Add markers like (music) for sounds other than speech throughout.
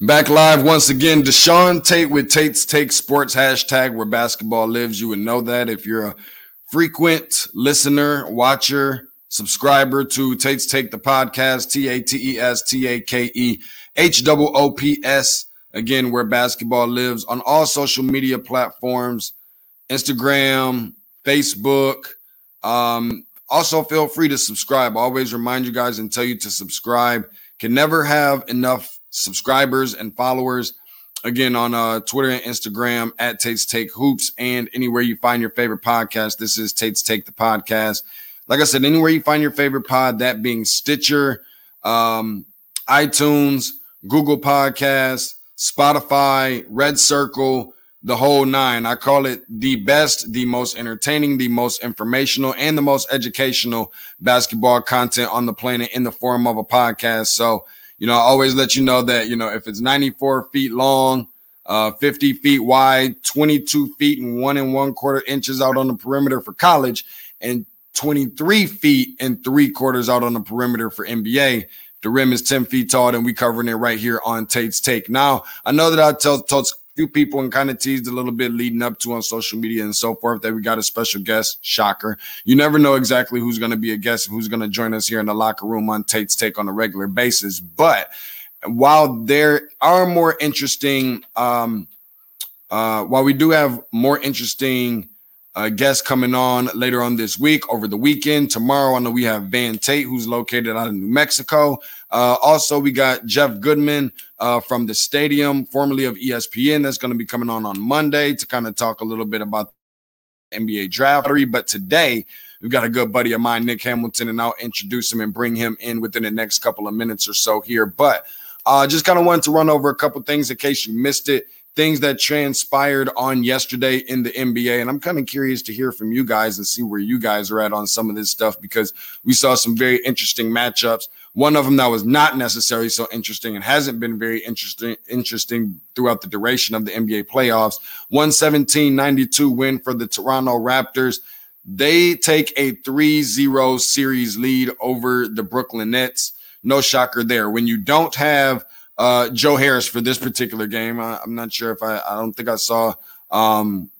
Back live once again. Deshaun Tate with Tate's Take Sports hashtag where basketball lives. You would know that if you're a frequent listener, watcher, subscriber to Tate's Take the podcast, T A T E S T A K E H O O P S. Again, where basketball lives on all social media platforms Instagram, Facebook. Um, also, feel free to subscribe. always remind you guys and tell you to subscribe. Can never have enough subscribers and followers. Again, on uh, Twitter and Instagram at Tate's Take Hoops and anywhere you find your favorite podcast. This is Tate's Take the Podcast. Like I said, anywhere you find your favorite pod, that being Stitcher, um, iTunes, Google Podcasts, Spotify, Red Circle, the whole nine. I call it the best, the most entertaining, the most informational, and the most educational basketball content on the planet in the form of a podcast. So, you know, I always let you know that, you know, if it's 94 feet long, uh, 50 feet wide, 22 feet and one and one quarter inches out on the perimeter for college, and 23 feet and three quarters out on the perimeter for NBA. The rim is 10 feet tall, and we covering it right here on Tate's Take. Now, I know that I tell, told few people and kind of teased a little bit leading up to on social media and so forth that we got a special guest. Shocker. You never know exactly who's going to be a guest, who's going to join us here in the locker room on Tate's Take on a regular basis. But while there are more interesting, um, uh, while we do have more interesting uh, guests coming on later on this week, over the weekend. Tomorrow, I know we have Van Tate, who's located out of New Mexico. Uh, also, we got Jeff Goodman uh, from the stadium, formerly of ESPN, that's going to be coming on on Monday to kind of talk a little bit about NBA draft. But today, we've got a good buddy of mine, Nick Hamilton, and I'll introduce him and bring him in within the next couple of minutes or so here. But uh, just kind of wanted to run over a couple things in case you missed it things that transpired on yesterday in the NBA. And I'm kind of curious to hear from you guys and see where you guys are at on some of this stuff because we saw some very interesting matchups. One of them that was not necessarily so interesting and hasn't been very interesting interesting throughout the duration of the NBA playoffs. 117-92 win for the Toronto Raptors. They take a 3-0 series lead over the Brooklyn Nets. No shocker there. When you don't have uh, Joe Harris for this particular game. I, am not sure if I, I don't think I saw um,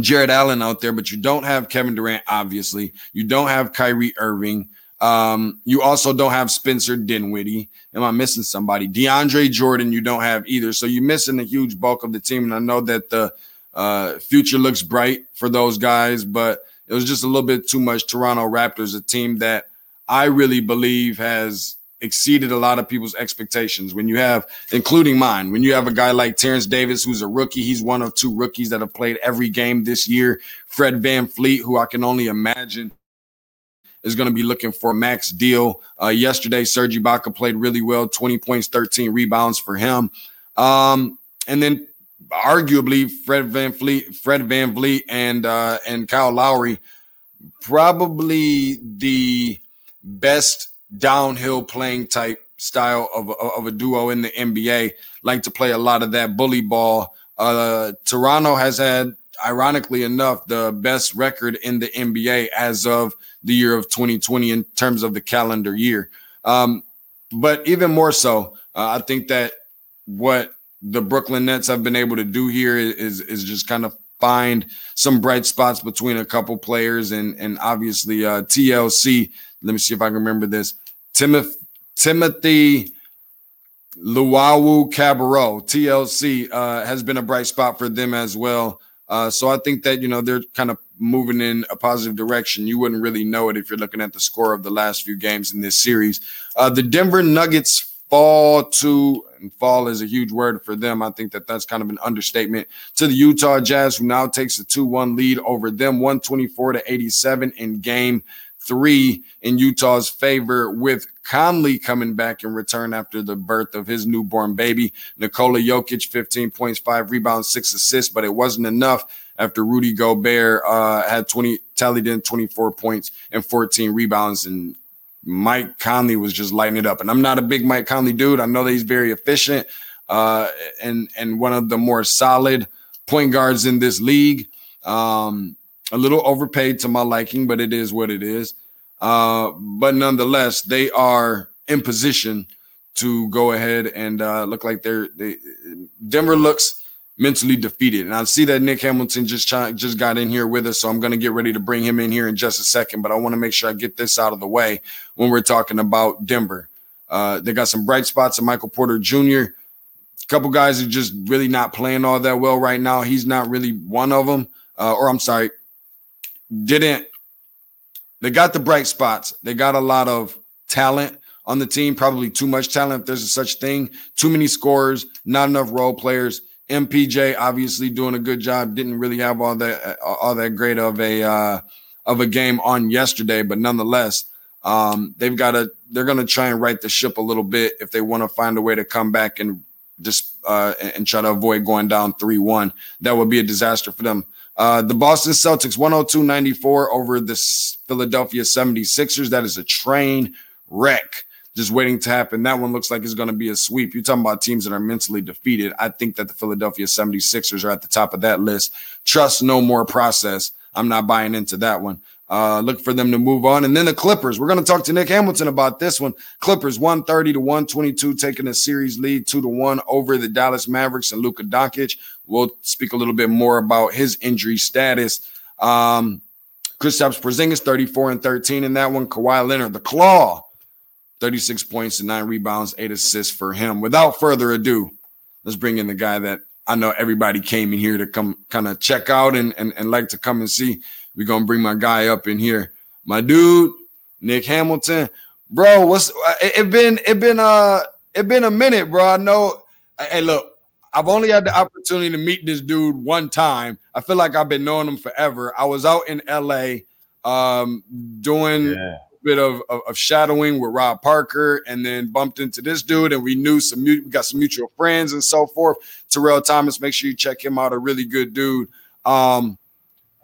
Jarrett Allen out there, but you don't have Kevin Durant, obviously. You don't have Kyrie Irving. Um, you also don't have Spencer Dinwiddie. Am I missing somebody? DeAndre Jordan, you don't have either. So you're missing a huge bulk of the team. And I know that the uh, future looks bright for those guys, but it was just a little bit too much. Toronto Raptors, a team that I really believe has exceeded a lot of people's expectations. When you have, including mine, when you have a guy like Terrence Davis, who's a rookie, he's one of two rookies that have played every game this year. Fred van VanVleet, who I can only imagine is going to be looking for a max deal. Uh, yesterday, Serge Ibaka played really well, 20 points, 13 rebounds for him. Um, and then arguably Fred van VanVleet, Fred VanVleet and uh, and Kyle Lowry, probably the best downhill playing type style of, of a duo in the NBA. Like to play a lot of that bully ball. Uh, Toronto has had, ironically enough, the best record in the NBA as of the year of 2020 in terms of the calendar year. Um, but even more so, uh, I think that what the Brooklyn Nets have been able to do here is is just kind of find some bright spots between a couple players and and obviously uh, TLC let me see if I can remember this. Timothy Timothy Luwawu-Cabarrot, TLC, uh, has been a bright spot for them as well. Uh, so I think that you know they're kind of moving in a positive direction. You wouldn't really know it if you're looking at the score of the last few games in this series. Uh, the Denver Nuggets fall to and fall is a huge word for them. I think that that's kind of an understatement to the Utah Jazz, who now takes a 2 1 lead over them, 124 to 87 in game three in Utah's favor with Conley coming back in return after the birth of his newborn baby. Nikola Jokic, 15 points, five rebounds, six assists, but it wasn't enough after Rudy Gobert uh, had 20 tallied in 24 points and 14 rebounds. And Mike Conley was just lighting it up. And I'm not a big Mike Conley dude. I know that he's very efficient uh, and and one of the more solid point guards in this league. Um, a little overpaid to my liking, but it is what it is. Uh, but nonetheless, they are in position to go ahead and uh, look like they're they Denver looks mentally defeated. And I see that Nick Hamilton just just got in here with us, so I'm going to get ready to bring him in here in just a second. But I want to make sure I get this out of the way when we're talking about Denver. Uh, they got some bright spots in Michael Porter Jr. A couple guys are just really not playing all that well right now. He's not really one of them. Uh, or I'm sorry, didn't. They got the bright spots. They got a lot of talent on the team, probably too much talent if there's a such thing. Too many scorers, not enough role players. MPJ obviously doing a good job. Didn't really have all that all that great of a uh, of a game on yesterday, but nonetheless, um, they've got to they're going to try and right the ship a little bit if they want to find a way to come back and just uh, and try to avoid going down three one. That would be a disaster for them. Uh, the Boston Celtics 102-94 over the Philadelphia 76ers. That is a train wreck just waiting to happen. That one looks like it's going to be a sweep. You're talking about teams that are mentally defeated. I think that the Philadelphia 76ers are at the top of that list. Trust no more process. I'm not buying into that one. Uh, look for them to move on. And then the Clippers. We're going to talk to Nick Hamilton about this one. Clippers 130 to 122, taking a series lead two to one over the Dallas Mavericks and Luka Doncic. We'll speak a little bit more about his injury status. Um, Kristaps Porzingis 34 and 13 in that one. Kawhi Leonard, the claw, 36 points and nine rebounds, eight assists for him. Without further ado, let's bring in the guy that I know everybody came in here to come kind of check out and, and, and like to come and see. We're gonna bring my guy up in here. My dude, Nick Hamilton. Bro, what's it, it been it been uh it been a minute, bro. I know hey look, I've only had the opportunity to meet this dude one time. I feel like I've been knowing him forever. I was out in LA um doing yeah bit of, of, of, shadowing with Rob Parker and then bumped into this dude and we knew some we got some mutual friends and so forth. Terrell Thomas, make sure you check him out, a really good dude. Um,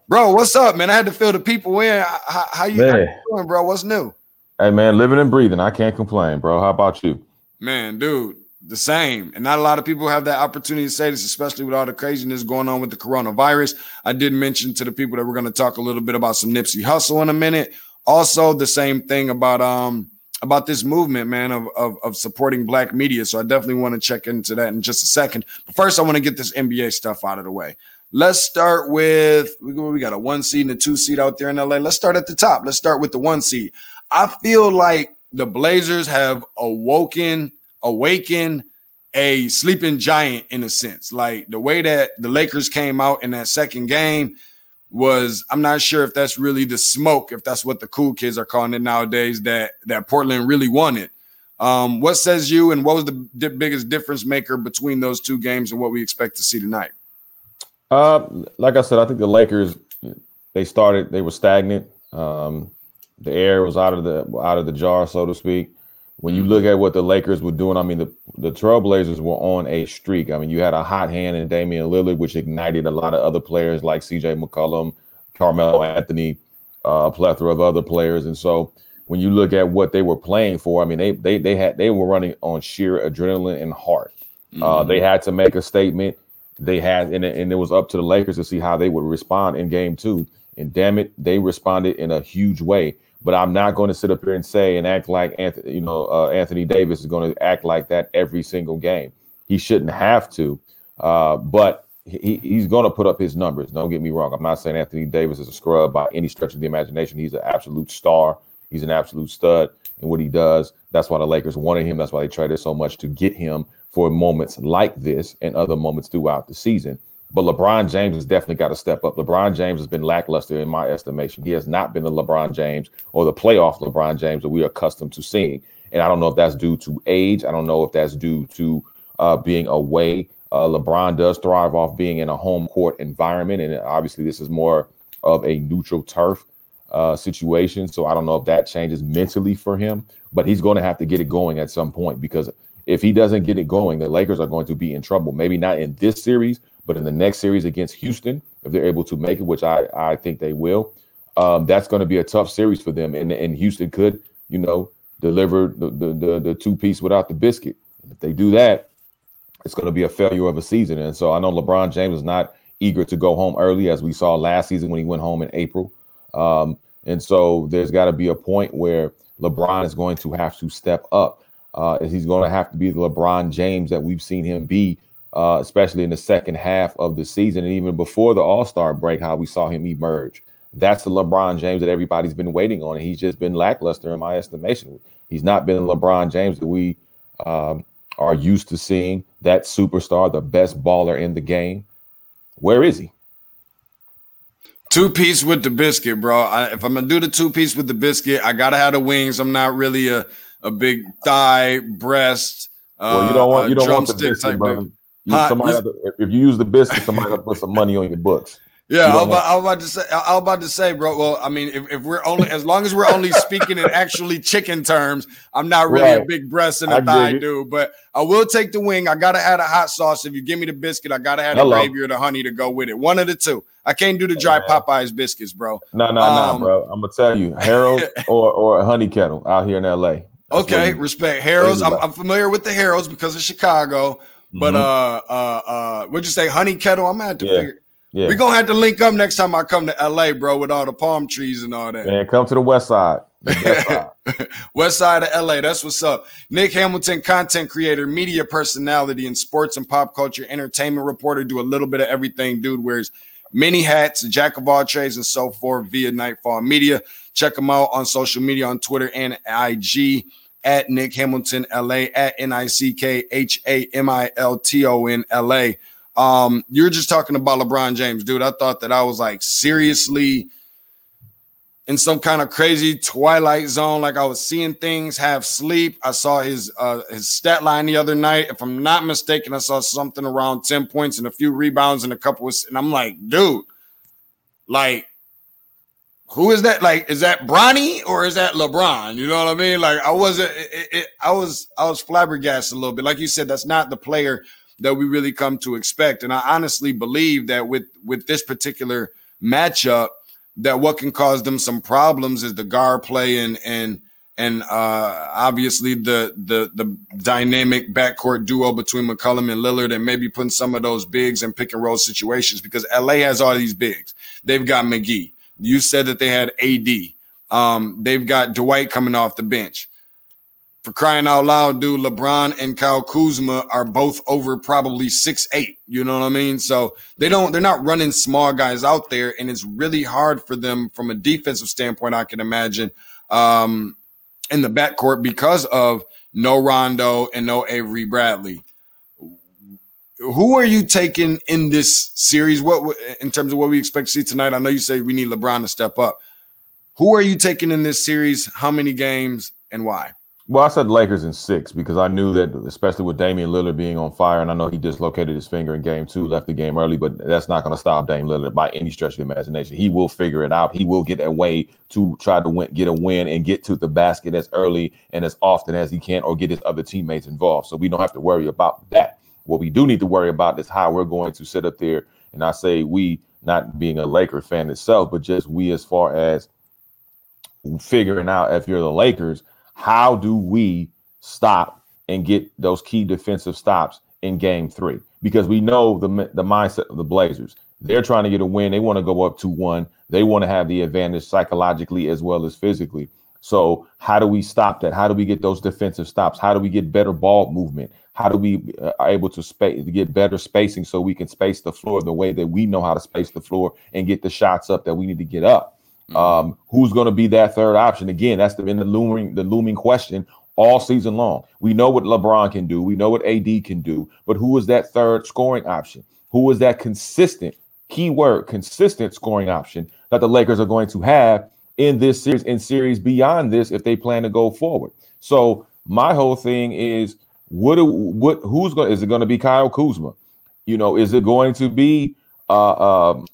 bro, what's up, man? I had to fill the people in. How, how, you, how you doing, bro? What's new? Hey man, living and breathing. I can't complain, bro. How about you? Man, dude, the same. And not a lot of people have that opportunity to say this, especially with all the craziness going on with the coronavirus. I did mention to the people that we're going to talk a little bit about some Nipsey Hussle in a minute. Also, the same thing about um about this movement, man, of, of, of supporting black media. So I definitely want to check into that in just a second. But first, I want to get this NBA stuff out of the way. Let's start with we got a one seed and a two seed out there in LA. Let's start at the top. Let's start with the one seed. I feel like the Blazers have awoken, awakened a sleeping giant in a sense. Like the way that the Lakers came out in that second game, was I'm not sure if that's really the smoke, if that's what the cool kids are calling it nowadays, that that Portland really wanted. Um, what says you, and what was the di- biggest difference maker between those two games and what we expect to see tonight? Uh, like I said, I think the Lakers they started they were stagnant. Um, the air was out of the out of the jar, so to speak when you look at what the Lakers were doing, I mean, the, the Trailblazers were on a streak. I mean, you had a hot hand in Damian Lillard, which ignited a lot of other players like CJ McCollum, Carmelo Anthony, uh, a plethora of other players. And so when you look at what they were playing for, I mean, they they they had they were running on sheer adrenaline and heart. Uh, mm-hmm. Uh, they had to make a statement. They had, and, and it was up to the Lakers to see how they would respond in game two. And damn it, they responded in a huge way. But I'm not going to sit up here and say and act like Anthony, you know, uh, Anthony Davis is going to act like that every single game. He shouldn't have to, uh, but he, he's going to put up his numbers. Don't get me wrong. I'm not saying Anthony Davis is a scrub by any stretch of the imagination. He's an absolute star. He's an absolute stud in what he does. That's why the Lakers wanted him. That's why they traded so much to get him for moments like this and other moments throughout the season. But LeBron James has definitely got to step up. LeBron James has been lackluster in my estimation. He has not been the LeBron James or the playoff LeBron James that we are accustomed to seeing. And I don't know if that's due to age. I don't know if that's due to uh, being away. Uh, LeBron does thrive off being in a home court environment. And obviously, this is more of a neutral turf uh, situation. So I don't know if that changes mentally for him, but he's going to have to get it going at some point because if he doesn't get it going, the Lakers are going to be in trouble. Maybe not in this series, but in the next series against Houston, if they're able to make it, which I, I think they will, um, that's going to be a tough series for them. And, and Houston could, you know, deliver the, the, the, the two piece without the biscuit. If they do that, it's going to be a failure of a season. And so I know LeBron James is not eager to go home early, as we saw last season when he went home in April. Um, and so there's got to be a point where LeBron is going to have to step up. uh, he's going to have to be the LeBron James that we've seen him be, uh, especially in the second half of the season and even before the All Star break, how we saw him emerge. That's the LeBron James that everybody's been waiting on, and he's just been lackluster in my estimation. He's not been LeBron James that we um, are used to seeing. That superstar, the best baller in the game. Where is he? Two piece with the biscuit, bro. I, if I'm gonna do the two piece with the biscuit, I gotta have the wings. I'm not really a a big thigh, breast. Uh, well, you don't want you don't want the biscuit, brother. You, somebody to, if you use the biscuit, somebody put some money on your books. Yeah, I was, about, I was, about, to say. I was about to say, bro. Well, I mean, if, if we're only as long as we're only speaking in actually chicken terms, I'm not really right. a big breast and a I thigh dude. But I will take the wing. I gotta add a hot sauce. If you give me the biscuit, I gotta add the gravy or the honey to go with it. One of the two. I can't do the dry Popeyes biscuits, bro. No, no, no, bro. I'm gonna tell you, Harold (laughs) or or Honey Kettle out here in L.A. That's okay, respect Harold's. I'm, I'm, familiar with the Harold's because of Chicago. But mm-hmm. uh, uh, uh, what'd you say, Honey Kettle? I'm gonna have to yeah. figure. Yeah. We're gonna have to link up next time I come to LA, bro, with all the palm trees and all that. Man, come to the west side. West (laughs) side. west side of LA. That's what's up. Nick Hamilton, content creator, media personality, and sports and pop culture entertainment reporter. Do a little bit of everything. Dude wears many hats, jack of all trades, and so forth via Nightfall Media. Check him out on social media on Twitter and IG at Nick Hamilton LA at N I C K H A M I L T O N L A. Um, you're just talking about LeBron James, dude. I thought that I was like seriously in some kind of crazy twilight zone. Like I was seeing things, have sleep. I saw his uh his stat line the other night. If I'm not mistaken, I saw something around 10 points and a few rebounds and a couple of, and I'm like, dude, like who is that? Like, is that Bronny or is that LeBron? You know what I mean? Like, I wasn't. It, it, I was. I was flabbergasted a little bit. Like you said, that's not the player that we really come to expect. And I honestly believe that with with this particular matchup, that what can cause them some problems is the guard play and and and uh, obviously the the the dynamic backcourt duo between McCollum and Lillard, and maybe putting some of those bigs in pick and roll situations because LA has all these bigs. They've got McGee. You said that they had AD. Um, they've got Dwight coming off the bench for crying out loud, dude, LeBron and Kyle Kuzma are both over probably six eight. You know what I mean? So they don't, they're not running small guys out there, and it's really hard for them from a defensive standpoint. I can imagine um, in the backcourt because of no Rondo and no Avery Bradley. Who are you taking in this series? What in terms of what we expect to see tonight? I know you say we need LeBron to step up. Who are you taking in this series? How many games and why? Well, I said Lakers in six because I knew that, especially with Damian Lillard being on fire, and I know he dislocated his finger in game two, left the game early, but that's not going to stop Dame Lillard by any stretch of the imagination. He will figure it out. He will get a way to try to win, get a win and get to the basket as early and as often as he can, or get his other teammates involved. So we don't have to worry about that. What we do need to worry about is how we're going to sit up there, and I say we, not being a Laker fan itself, but just we as far as figuring out if you're the Lakers how do we stop and get those key defensive stops in game three? Because we know the, the mindset of the Blazers. They're trying to get a win. They want to go up to one. They want to have the advantage psychologically as well as physically. So, how do we stop that? How do we get those defensive stops? How do we get better ball movement? How do we uh, are able to space to get better spacing so we can space the floor the way that we know how to space the floor and get the shots up that we need to get up? Mm-hmm. Um, who's going to be that third option? Again, that's the, been the looming the looming question all season long. We know what LeBron can do. We know what AD can do. But who is that third scoring option? Who is that consistent keyword consistent scoring option that the Lakers are going to have in this series in series beyond this if they plan to go forward? So my whole thing is what what who's going is it going to be Kyle Kuzma? You know, is it going to be uh, um,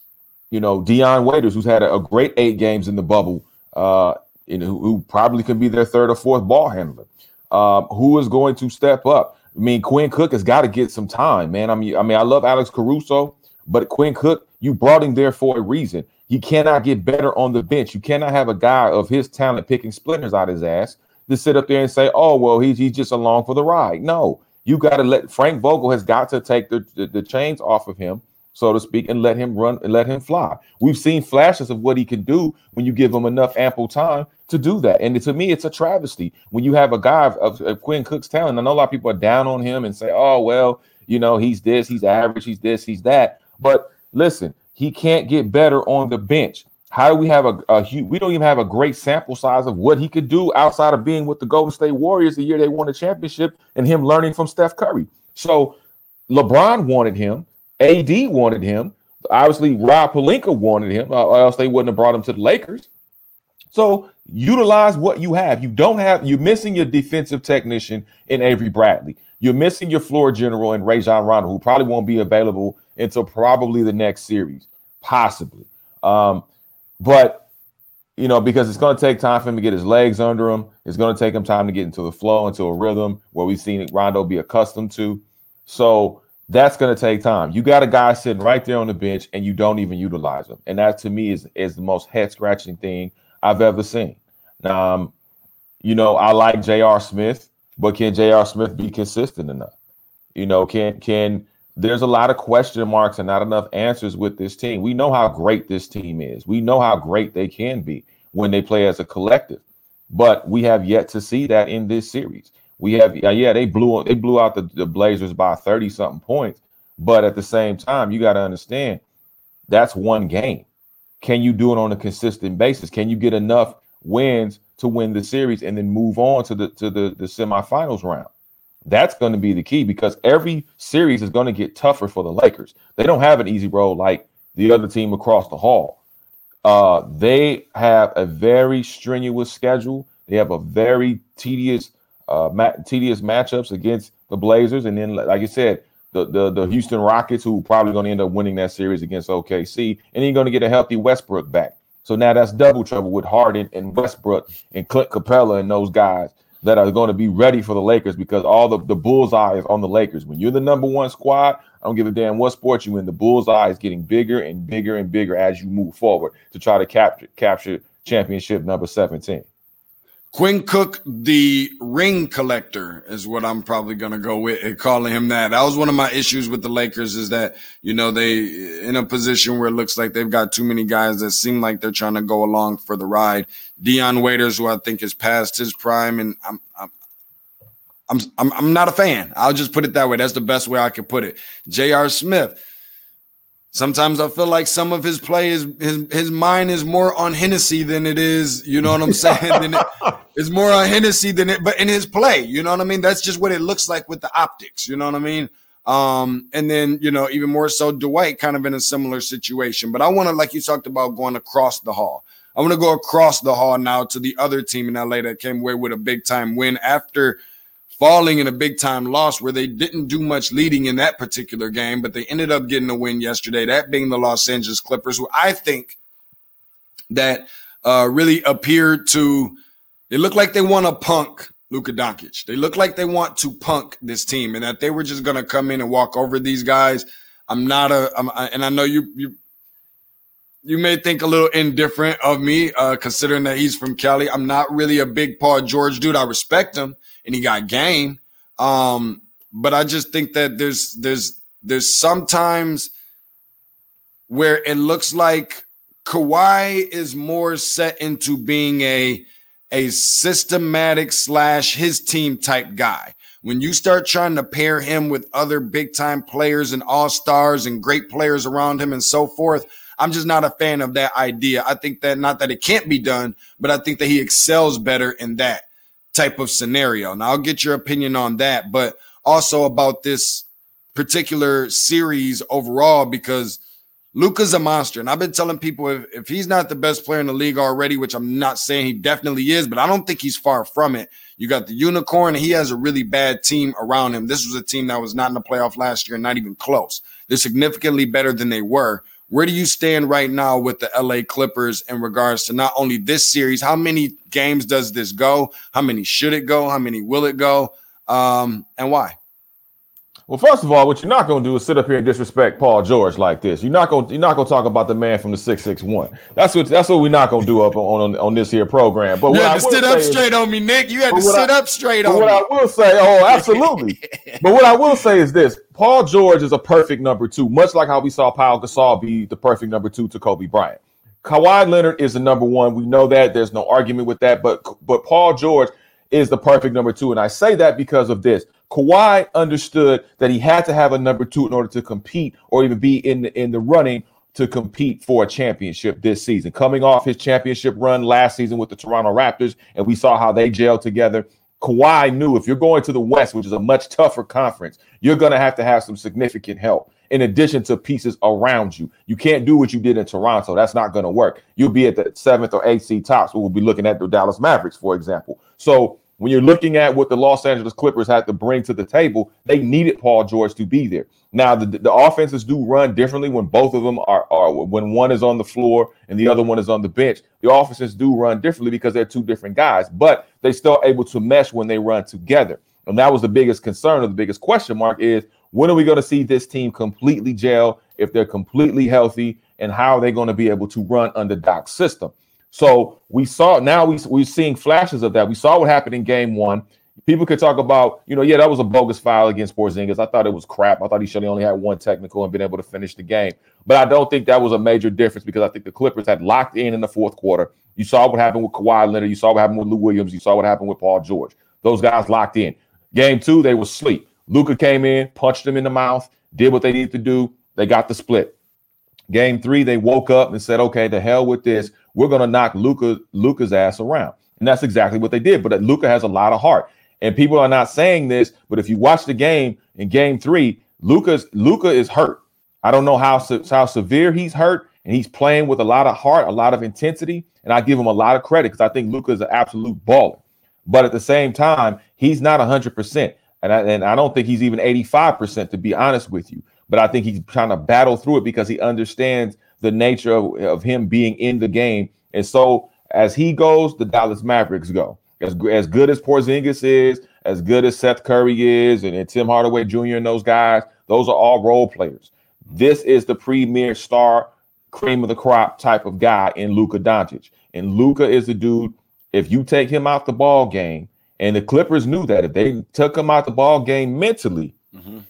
you know, Dion Waiters, who's had a, a great eight games in the bubble, uh, and who, who, probably can be their third or fourth ball handler. Um, who is going to step up? I mean, Quinn Cook has got to get some time, man. I mean, I mean, I love Alex Caruso, but Quinn Cook, you brought him there for a reason. He cannot get better on the bench. You cannot have a guy of his talent picking splinters out of his ass to sit up there and say, "Oh, well, he's he's just along for the ride." No, you got to let Frank Vogel has got to take the, the, the chains off of him so to speak, and let him run and let him fly. We've seen flashes of what he can do when you give him enough ample time to do that. And to me, it's a travesty when you have a guy of, of Quinn Cook's talent. I know a lot of people are down on him and say, "Oh well, you know, he's this, he's average, he's this, he's that." But listen, he can't get better on the bench. How do we have a, a huge, we don't even have a great sample size of what he could do outside of being with the Golden State Warriors the year they won the championship and him learning from Steph Curry. So LeBron wanted him, AD wanted him, obviously Rob Pelinka wanted him, or else they wouldn't have brought him to the Lakers. So utilize what you have. You don't have, you're missing your defensive technician in Avery Bradley. You're missing your floor general in Rajon Rondo, who probably won't be available until probably the next series, possibly. Um, but you know, because it's going to take time for him to get his legs under him. It's going to take him time to get into the flow, into a rhythm where we've seen Rondo be accustomed to. So that's going to take time. You got a guy sitting right there on the bench, and you don't even utilize him, and that to me is is the most head scratching thing I've ever seen. Um, you know, I like J.R. Smith, but can J.R. Smith be consistent enough? You know, can can there's a lot of question marks and not enough answers with this team. We know how great this team is. We know how great they can be when they play as a collective. But we have yet to see that in this series. We have yeah, they blew they blew out the, the Blazers by 30 something points. But at the same time, you got to understand that's one game. Can you do it on a consistent basis? Can you get enough wins to win the series and then move on to the to the, the semifinals round? That's going to be the key because every series is going to get tougher for the Lakers. They don't have an easy road like the other team across the hall. Uh, they have a very strenuous schedule. They have a very tedious, uh, tedious matchups against the Blazers, and then, like you said, the the, the Houston Rockets, who probably going to end up winning that series against OKC, and you're going to get a healthy Westbrook back. So now that's double trouble with Harden and Westbrook and Clint Capela and those guys that are going to be ready for the Lakers because all the, the bullseye is on the Lakers. When you're the number one squad, I don't give a damn what sport you in. The bullseye is getting bigger and bigger and bigger as you move forward to try to capture capture championship number 17. Quinn Cook, the ring collector, is what I'm probably going to go with and calling him that. That was one of my issues with the Lakers is that, you know, they in a position where it looks like they've got too many guys that seem like they're trying to go along for the ride. Dion Waiters, who I think is past his prime, and I'm, I'm I'm, I'm I'm not a fan. I'll just put it that way. That's the best way I could put it. J.R. Smith, Sometimes I feel like some of his play is his his mind is more on Hennessy than it is, you know what I'm saying? than it, (laughs) it's more on Hennessy than it, but in his play, you know what I mean? That's just what it looks like with the optics, you know what I mean? Um, and then you know, even more so, Dwight kind of in a similar situation. But I want to, like you talked about, going across the hall. I want to go across the hall now to the other team in LA that came away with a big time win after falling in a big time loss where they didn't do much leading in that particular game, but they ended up getting a win yesterday, that being the Los Angeles Clippers, who I think that uh, really appeared to, they look like they want to punk Luka Doncic. They look like they want to punk this team and that they were just going to come in and walk over these guys. I'm not a, I'm, I, and I know you, you, you may think a little indifferent of me, uh, considering that he's from Cali. I'm not really a big Paul George dude. I respect him and he got game. Um, but I just think that there's there's there's sometimes where it looks like Kawhi is more set into being a a systematic slash his team type guy. When you start trying to pair him with other big time players and all stars and great players around him and so forth, I'm just not a fan of that idea. I think that not that it can't be done, but I think that he excels better in that type of scenario. Now, I'll get your opinion on that, but also about this particular series overall because Luka's a monster. And I've been telling people if, if he's not the best player in the league already, which I'm not saying he definitely is, but I don't think he's far from it. You got the unicorn, he has a really bad team around him. This was a team that was not in the playoff last year, not even close. They're significantly better than they were. Where do you stand right now with the LA Clippers in regards to not only this series? How many games does this go? How many should it go? How many will it go? Um, and why? Well, first of all, what you're not going to do is sit up here and disrespect Paul George like this. You're not going. You're not going to talk about the man from the six six one. That's what. That's what we're not going to do up on, on, on this here program. But you had to sit up straight on me, Nick. You had to sit I, up straight on what me. What I will say, oh, (laughs) absolutely. but what I will say is this: Paul George is a perfect number two, much like how we saw Paul Gasol be the perfect number two to Kobe Bryant. Kawhi Leonard is the number one. We know that. There's no argument with that. But but Paul George is the perfect number two, and I say that because of this. Kawhi understood that he had to have a number two in order to compete or even be in the, in the running to compete for a championship this season. Coming off his championship run last season with the Toronto Raptors, and we saw how they gelled together. Kawhi knew if you're going to the West, which is a much tougher conference, you're going to have to have some significant help in addition to pieces around you. You can't do what you did in Toronto. That's not going to work. You'll be at the seventh or eighth seed tops. We'll be looking at the Dallas Mavericks, for example. So when you're looking at what the Los Angeles Clippers had to bring to the table, they needed Paul George to be there. Now, the, the offenses do run differently when both of them are, are when one is on the floor and the other one is on the bench. The offenses do run differently because they're two different guys, but they still able to mesh when they run together. And that was the biggest concern or the biggest question mark is when are we going to see this team completely gel if they're completely healthy and how are they going to be able to run under Doc's system? So we saw now we we're seeing flashes of that. We saw what happened in game one. People could talk about, you know, yeah, that was a bogus foul against Porzingis. I thought it was crap. I thought he should have only had one technical and been able to finish the game. But I don't think that was a major difference because I think the Clippers had locked in in the fourth quarter. You saw what happened with Kawhi Leonard. You saw what happened with Lou Williams. You saw what happened with Paul George. Those guys locked in. Game two, they were asleep. Luka came in, punched them in the mouth, did what they needed to do. They got the split. Game three, they woke up and said, "Okay, the hell with this we're going to knock Luka Luka's ass around. And that's exactly what they did. But Luka has a lot of heart. And people are not saying this, but if you watch the game in game three, Luka's Luka is hurt. I don't know how how severe he's hurt, and he's playing with a lot of heart, a lot of intensity, and I give him a lot of credit because I think Luka is an absolute baller. But at the same time, he's not hundred percent, and I, and I don't think he's even eighty five percent to be honest with you. But I think he's trying to battle through it because he understands the nature of, of him being in the game. And so as he goes, the Dallas Mavericks go. As, as good as Porzingis is, as good as Seth Curry is, and, and Tim Hardaway Jr. and those guys, those are all role players. This is the premier star, cream of the crop type of guy in Luka Doncic. And Luka is the dude. If you take him out the ball game, and the Clippers knew that if they took him out the ball game mentally, mm-hmm.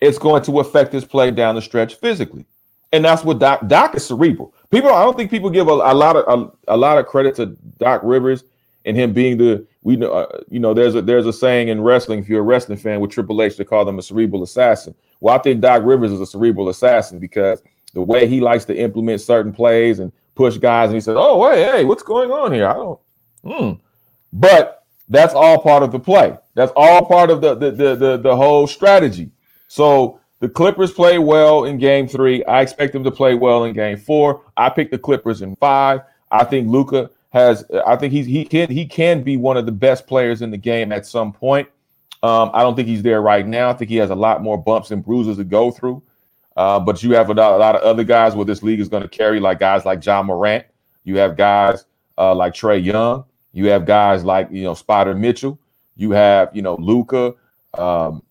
it's going to affect his play down the stretch physically and that's what Doc Doc is cerebral. People, I don't think people give a, a lot of a, a, lot of credit to Doc Rivers and him being the we know uh, you know there's a there's a saying in wrestling if you're a wrestling fan with Triple H they call them a cerebral assassin. Well, I think Doc Rivers is a cerebral assassin because the way he likes to implement certain plays and push guys, and he says, "Oh, hey, hey, what's going on here?" I don't. Hmm. But that's all part of the play. That's all part of the the the the, the whole strategy. So the Clippers play well in game three. I expect them to play well in game four. I picked the Clippers in five. I think Luka has I think he's he can he can be one of the best players in the game at some point. Um, I don't think he's there right now. I think he has a lot more bumps and bruises to go through. Uh, but you have a lot, a lot, of other guys where this league is going to carry, like guys like John Morant. You have guys uh, like Trae Young. You have guys like you know Spider Mitchell. You have you know Luka. Um,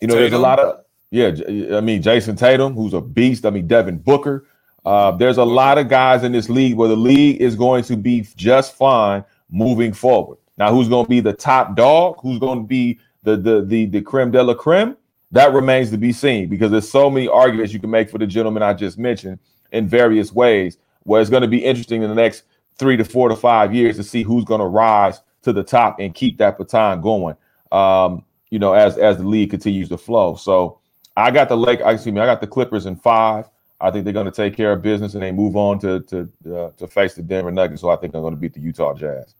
you know, Tatum. there's a lot of yeah, I mean Jayson Tatum, who's a beast. I mean Devin Booker. Uh, there's a lot of guys in this league where the league is going to be just fine moving forward. Now, who's going to be the top dog? Who's going to be the the the the creme de la creme? That remains to be seen because there's so many arguments you can make for the gentleman I just mentioned in various ways. Where it's going to be interesting in the next three to four to five years to see who's going to rise to the top and keep that baton going. Um, you know, as as the league continues to flow. So I got the Lake. I Excuse me. I got the Clippers in five. I think they're going to take care of business and they move on to to uh, to face the Denver Nuggets. So I think they're going to beat the Utah Jazz.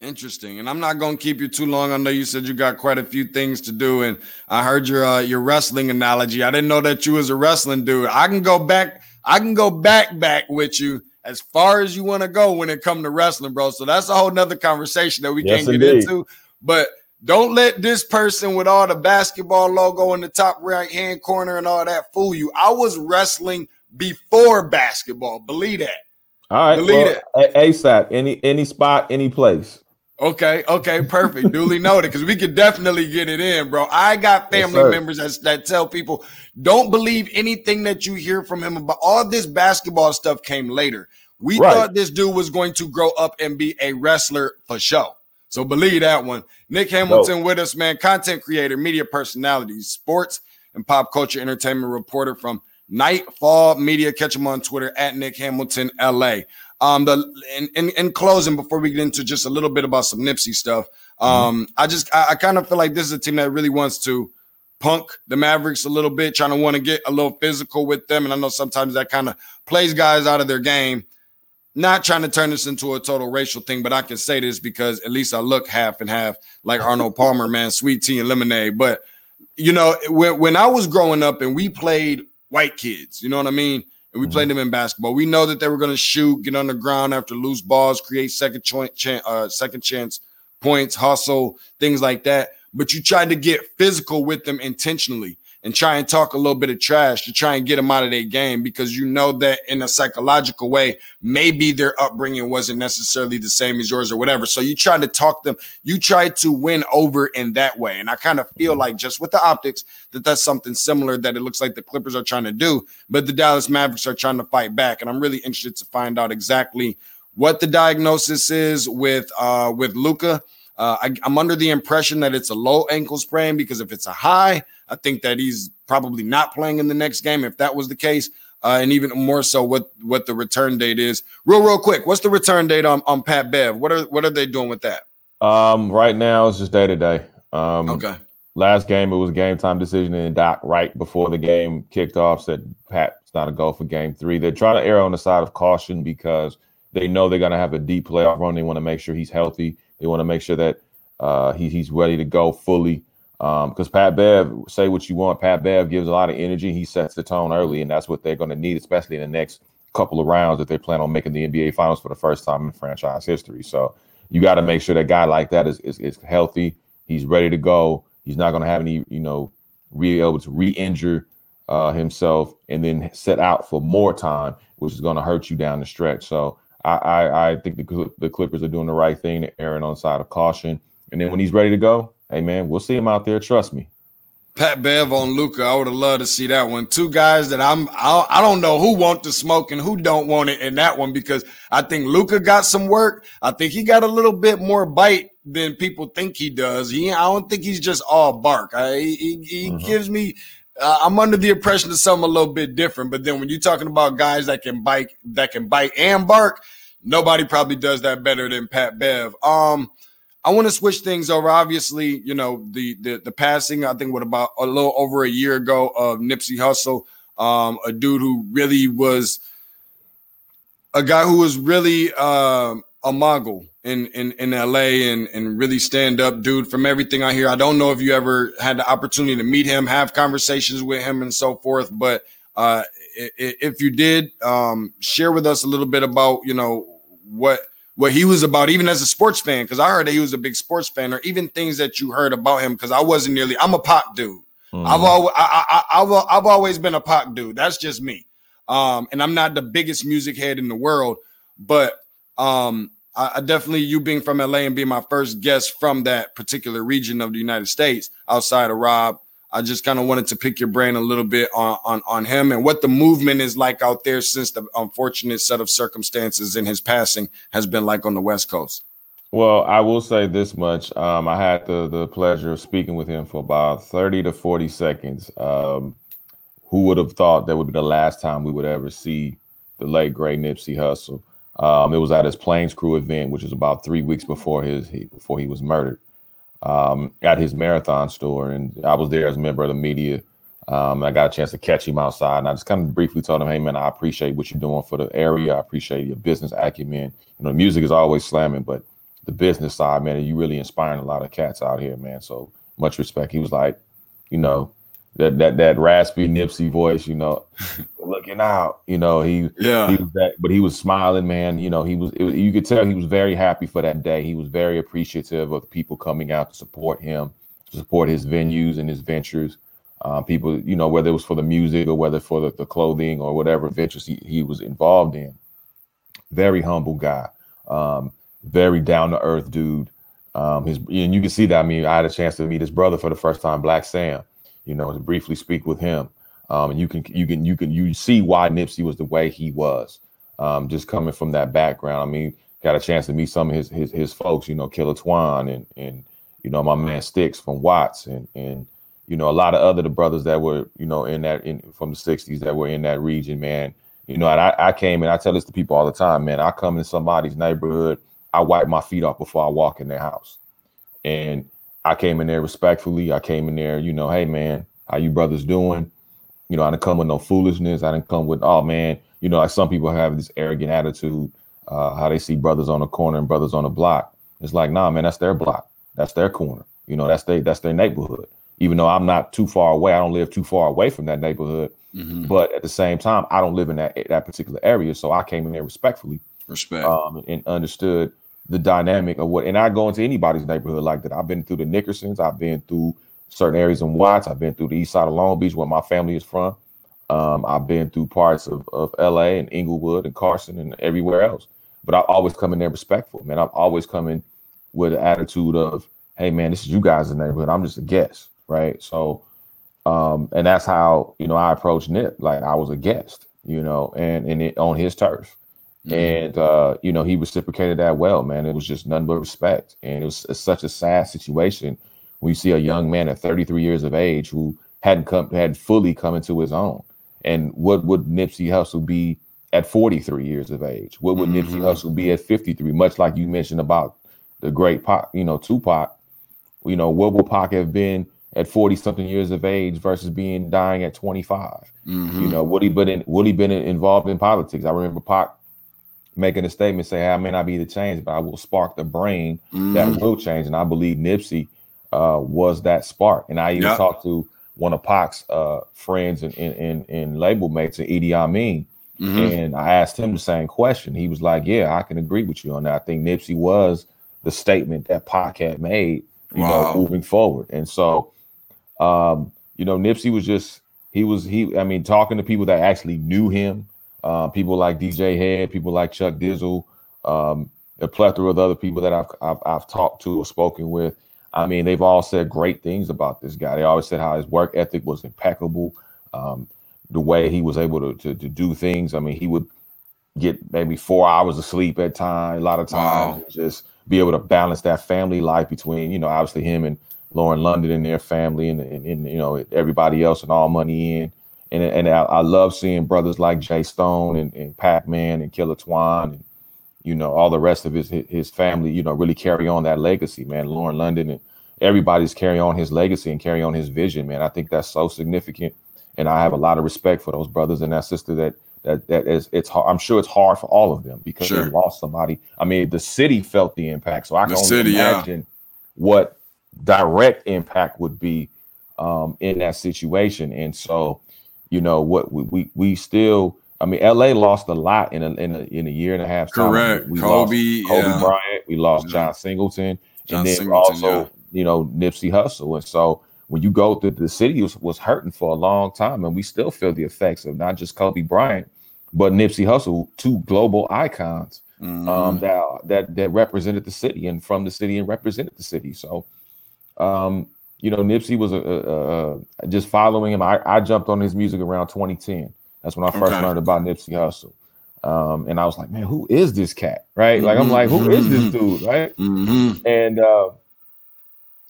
Interesting, and I'm not going to keep you too long. I know you said you got quite a few things to do, and I heard your uh, your wrestling analogy. I didn't know that you was a wrestling dude. I can go back. I can go back back with you as far as you want to go when it come to wrestling, bro. So that's a whole nother conversation that we yes, can't get into. But don't let this person with all the basketball logo in the top right hand corner and all that fool you. I was wrestling before basketball. Believe that. All right. Believe well, it. ASAP. Any any spot, any place. Okay, okay, perfect. (laughs) Duly noted because we could definitely get it in, bro. I got family yes, members that, that tell people don't believe anything that you hear from him about all this basketball stuff came later. We right. thought this dude was going to grow up and be a wrestler for show. So believe that one. Nick Hamilton no. with us, man, content creator, media personality, sports and pop culture entertainment reporter from Nightfall Media. Catch him on Twitter at Nick Hamilton LA. Um, the in, in, in closing, before we get into just a little bit about some Nipsey stuff, mm-hmm. um, mm-hmm. I just I, I kind of feel like this is a team that really wants to punk the Mavericks a little bit, trying to want to get a little physical with them. And I know sometimes that kind of plays guys out of their game. Not trying to turn this into a total racial thing, but I can say this because at least I look half and half like Arnold Palmer, man, sweet tea and lemonade. But you know, when, when I was growing up and we played white kids, you know what I mean? And we mm-hmm. played them in basketball. We know that they were going to shoot, get on the ground after loose balls, create second chance, uh, second chance points, hustle, things like that. But you tried to get physical with them intentionally and try and talk a little bit of trash to try and get them out of their game because you know that in a psychological way, maybe their upbringing wasn't necessarily the same as yours or whatever. So you try to talk them, you try to win over in that way. And I kind of feel like just with the optics that that's something similar that it looks like the Clippers are trying to do, but the Dallas Mavericks are trying to fight back. And I'm really interested to find out exactly what the diagnosis is with uh with Luka. Uh, I, I'm under the impression that it's a low ankle sprain because if it's a high, I think that he's probably not playing in the next game if that was the case. Uh, and even more so what what the return date is. Real, real quick, what's the return date on, on Pat Bev? What are what are they doing with that? Um, right now it's just day to day. Um, okay. Last game it was a game time decision, and Doc right before the game kicked off said Pat's not a go for game three. They're trying to err on the side of caution because they know they're going to have a deep playoff run. They want to make sure he's healthy. They want to make sure that uh, he, he's ready to go fully. Because um, Pat Bev, say what you want, Pat Bev gives a lot of energy. He sets the tone early, and that's what they're going to need, especially in the next couple of rounds that they plan on making the NBA Finals for the first time in franchise history. So you got to make sure that guy like that is, is, is healthy. He's ready to go. He's not going to have any, you know, be able to re-injure uh, himself and then set out for more time, which is going to hurt you down the stretch. So I, I, I think the, the Clippers are doing the right thing, erring on the side of caution. And then when he's ready to go, hey man, we'll see him out there. Trust me. Pat Bev on Luka, I would have loved to see that one. Two guys that I'm, I, I don't know who want the smoke and who don't want it in that one because I think Luka got some work. I think he got a little bit more bite than people think he does. He, I don't think he's just all bark. I, he, he mm-hmm. gives me. Uh, I'm under the impression of something a little bit different. But then when you're talking about guys that can bite, that can bite and bark, nobody probably does that better than Pat Bev. Um, I want to switch things over. Obviously, you know the the, the passing. I think what about a little over a year ago of Nipsey Hussle, um, a dude who really was a guy who was really uh, a mogul in in in LA and and really stand up dude. From everything I hear, I don't know if you ever had the opportunity to meet him, have conversations with him, and so forth. But uh, if you did, um, share with us a little bit about you know what what he was about, even as a sports fan, because I heard that he was a big sports fan, or even things that you heard about him. Because I wasn't nearly, I'm a pop dude. Mm. I've always, I, I, I've, I've always been a pop dude. That's just me. Um, and I'm not the biggest music head in the world, but um, I, I, definitely you being from LA and being my first guest from that particular region of the United States outside of Rob I just kind of wanted to pick your brain a little bit on, on on him and what the movement is like out there since the unfortunate set of circumstances in his passing has been like on the West Coast. Well, I will say this much: um, I had the the pleasure of speaking with him for about thirty to forty seconds. Um, who would have thought that would be the last time we would ever see the late great Nipsey Hussle? Um, it was at his Planes Crew event, which was about three weeks before his he, before he was murdered um, at his marathon store, and I was there as a member of the media. Um, I got a chance to catch him outside, and I just kind of briefly told him, "Hey, man, I appreciate what you're doing for the area. I appreciate your business acumen. You know, music is always slamming, but the business side, man, you really inspiring a lot of cats out here, man. So much respect." He was like, you know, that that that raspy Nipsey voice, you know, (laughs) looking out, you know, he yeah, he was that, but he was smiling, man. You know, he was, was, you could tell he was very happy for that day. He was very appreciative of people coming out to support him, to support his venues and his ventures. Uh, people, you know, whether it was for the music or whether for the, the clothing or whatever ventures he, he was involved in. Very humble guy, um, very down to earth dude. Um, his and you can see that. I mean, I had a chance to meet his brother for the first time, Black Sam. You know, to briefly speak with him. Um, and you can you can you can you see why Nipsey was the way he was. Um, just coming from that background. I mean, got a chance to meet some of his his, his folks. You know, Killer Twan and and you know my man Sticks from Watts and and you know a lot of other the brothers that were you know in that in from the '60s that were in that region, man. You know, and I, I came and I tell this to people all the time, man. I come in somebody's neighborhood I wipe my feet off before I walk in their house. And I came in there respectfully. I came in there, you know, hey man, how you brothers doing? You know, I didn't come with no foolishness. I didn't come with, oh man, you know, like some people have this arrogant attitude, uh, how they see brothers on the corner and brothers on the block. It's like, nah, man, that's their block. That's their corner. You know, that's their that's their neighborhood. Even though I'm not too far away, I don't live too far away from that neighborhood. Mm-hmm. But at the same time, I don't live in that that particular area. So I came in there respectfully. Respect. Um, and understood the dynamic of what, and I go into anybody's neighborhood like that. I've been through the Nickersons, I've been through certain areas in Watts, I've been through the east side of Long Beach where my family is from. Um, I've been through parts of, of LA and Inglewood and Carson and everywhere else. But I always come in there respectful, man. I've always come in with an attitude of, hey man, this is you guys neighborhood. I'm just a guest, right? So um, and that's how you know I approached Nip. Like I was a guest, you know, and and it, on his turf. Mm-hmm. And uh, you know, he reciprocated that well, man. It was just none but respect. And it was such a sad situation when you see a young man at 33 years of age who hadn't come had fully come into his own. And what would Nipsey Hussle be at 43 years of age? What would mm-hmm. Nipsey Hussle be at 53? Much like you mentioned about the great Pac, you know, Tupac. You know, what would Pac have been at 40 something years of age versus being dying at 25? Mm-hmm. You know, would he been in, would he been involved in politics? I remember Pac making a statement say, I may not be the change, but I will spark the brain mm. that will change. And I believe Nipsey uh, was that spark. And I even yep. talked to one of Pac's uh, friends and, and, and, label mates, Idi Amin, mm-hmm. and I asked him the same question. He was like, Yeah, I can agree with you on that. I think Nipsey was the statement that Pac had made, you wow. know, moving forward. And so, um, you know, Nipsey was just, he was, he, I mean, talking to people that actually knew him, uh, people like DJ Head, people like Chuck Dizzle, um, a plethora of other people that I've, I've, I've talked to or spoken with. I mean, they've all said great things about this guy. They always said how his work ethic was impeccable, um, the way he was able to, to, to do things. I mean, he would get maybe four hours of sleep at time, a lot of times, wow. just be able to balance that family life between, you know, obviously him and Lauren London and their family and, and, and you know everybody else and all money in and and I, I, love seeing brothers like Jay Stone and, and Pac Man and Killer Twan and you know all the rest of his his family, you know, really carry on that legacy, man. Lauren London and everybody's carry on his legacy and carry on his vision, man. I think that's so significant, and I have a lot of respect for those brothers and that sister that that that is it's hard. I'm sure it's hard for all of them because sure. they lost somebody. I mean, the city felt the impact, so I can the only city, imagine yeah. what direct impact would be um, in that situation, and so you know what we we, we still I mean LA lost a lot in a in a, in a year and a half time. Correct. We Kobe, lost Kobe yeah. Bryant, we lost yeah. John Singleton, John and then Singleton, also yeah. you know Nipsey Hussle. And so when you go through the city was, was hurting for a long time, and we still feel the effects of not just Kobe Bryant, but Nipsey Hussle, two global icons mm-hmm. um, that that that represented the city and from the city and represented the city. So um, you know, Nipsey was a, a, a, just following him. I, I jumped on his music around 2010. That's when I first okay. learned about Nipsey Hussle. Um, and I was like, man, who is this cat? Right? Like, I'm like, who is this mm-hmm. dude? Right? Mm-hmm. And uh,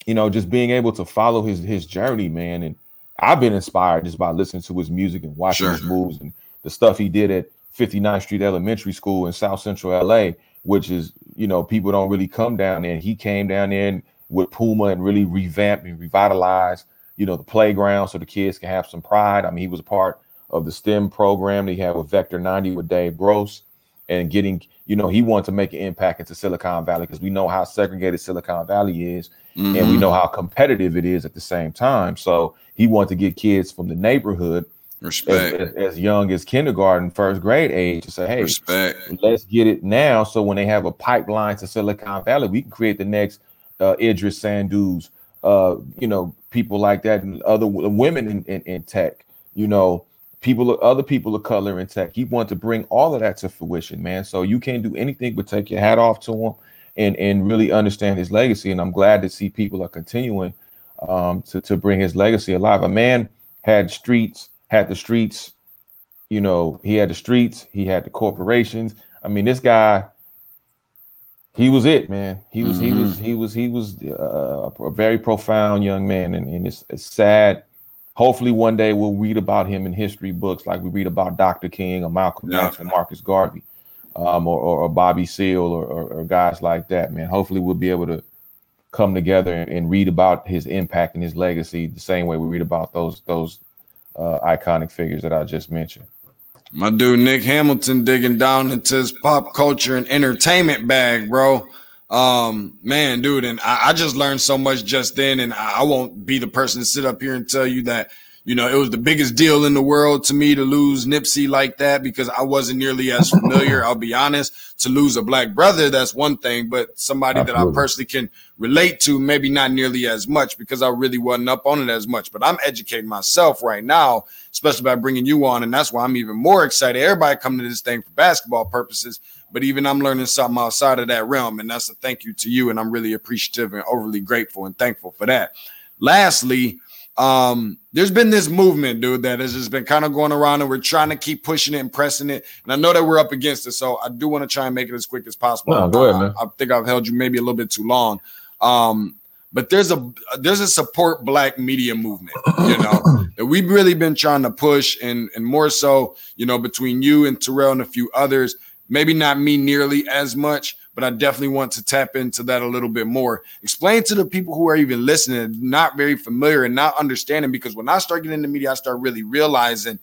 you know, just being able to follow his his journey, man. And I've been inspired just by listening to his music and watching sure. his moves and the stuff he did at 59th Street Elementary School in South Central LA, which is, you know, people don't really come down there. He came down there and with Puma and really revamp and revitalize, you know, the playground so the kids can have some pride. I mean, he was a part of the STEM program that he had with Vector 90 with Dave Gross and getting, you know, he wanted to make an impact into Silicon Valley because we know how segregated Silicon Valley is mm-hmm. and we mm-hmm. know how competitive it is at the same time. So he wanted to get kids from the neighborhood Respect. As, as, young as kindergarten, first grade age to say, hey, Respect. let's get it now. So when they have a pipeline to Silicon Valley, we can create the next uh, Idris Sandus, uh, you know, people like that, and other women in, in, in tech, you know, people, other people of color in tech. He wanted to bring all of that to fruition, man. So you can't do anything but take your hat off to him and and really understand his legacy. And I'm glad to see people are continuing um, to to bring his legacy alive. A man had streets, had the streets. You know, he had the streets. He had the corporations. I mean, this guy. He was it, man. He was, mm-hmm. he was, he was, he was uh, a very profound young man, and, and it's, it's sad hopefully one day we'll read about him in history books like we read about Dr. King or Malcolm yeah. X or Marcus Garvey um, or, or, or, Bobby Seale or, or, or, guys like that, man. Hopefully, we'll be able to come together and, and, read about his impact and his legacy the same way we read about those those uh, iconic figures that I just mentioned. My dude Nick Hamilton digging down into his pop culture and entertainment bag, bro. Um, man, dude, and I, I just learned so much just then, and I, I won't be the person to sit up here and tell you that you know, it was the biggest deal in the world to me to lose Nipsey like that because I wasn't nearly as familiar. I'll be honest. To lose a black brother, that's one thing, but somebody Absolutely. that I personally can relate to, maybe not nearly as much because I really wasn't up on it as much. But I'm educating myself right now, especially by bringing you on, and that's why I'm even more excited. Everybody coming to this thing for basketball purposes, but even I'm learning something outside of that realm, and that's a thank you to you, and I'm really appreciative and overly grateful and thankful for that. Lastly um, there's been this movement, dude, that has just been kind of going around, and we're trying to keep pushing it and pressing it. And I know that we're up against it, so I do want to try and make it as quick as possible. No, go ahead, man. I, I think I've held you maybe a little bit too long. Um, but there's a there's a support black media movement, you know, (clears throat) that we've really been trying to push, and and more so, you know, between you and Terrell and a few others. Maybe not me nearly as much, but I definitely want to tap into that a little bit more. Explain to the people who are even listening, not very familiar and not understanding, because when I start getting into media, I start really realizing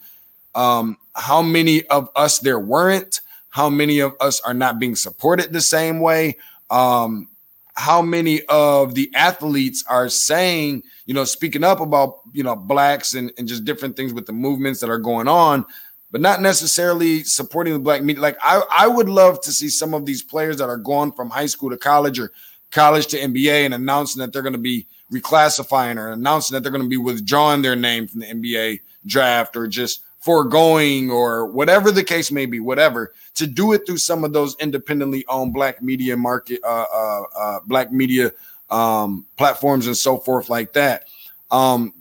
um, how many of us there weren't, how many of us are not being supported the same way. Um, how many of the athletes are saying, you know, speaking up about, you know, blacks and, and just different things with the movements that are going on but not necessarily supporting the black media. Like I, I would love to see some of these players that are going from high school to college or college to NBA and announcing that they're going to be reclassifying or announcing that they're going to be withdrawing their name from the NBA draft or just foregoing or whatever the case may be, whatever, to do it through some of those independently owned black media market, uh, uh, uh, black media um, platforms and so forth like that. Um,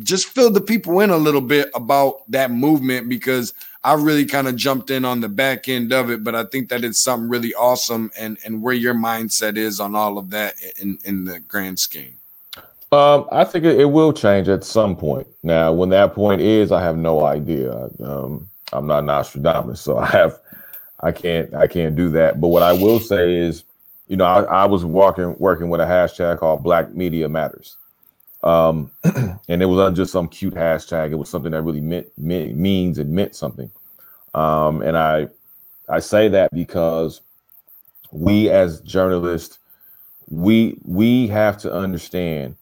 just fill the people in a little bit about that movement because I really kind of jumped in on the back end of it, but I think that it's something really awesome and and where your mindset is on all of that in in the grand scheme. Um, I think it, will change at some point. Now, when that point is, I have no idea. Um, I'm not Nostradamus, so (laughs) I have I can't I can't do that. But what I will say is, you know, I, I was walking working with a hashtag called Black Media Matters. Um, (clears throat) and it wasn't just some cute hashtag. It was something that really meant, meant means and meant something. Um, and I I say that because we as journalists, we we have to understand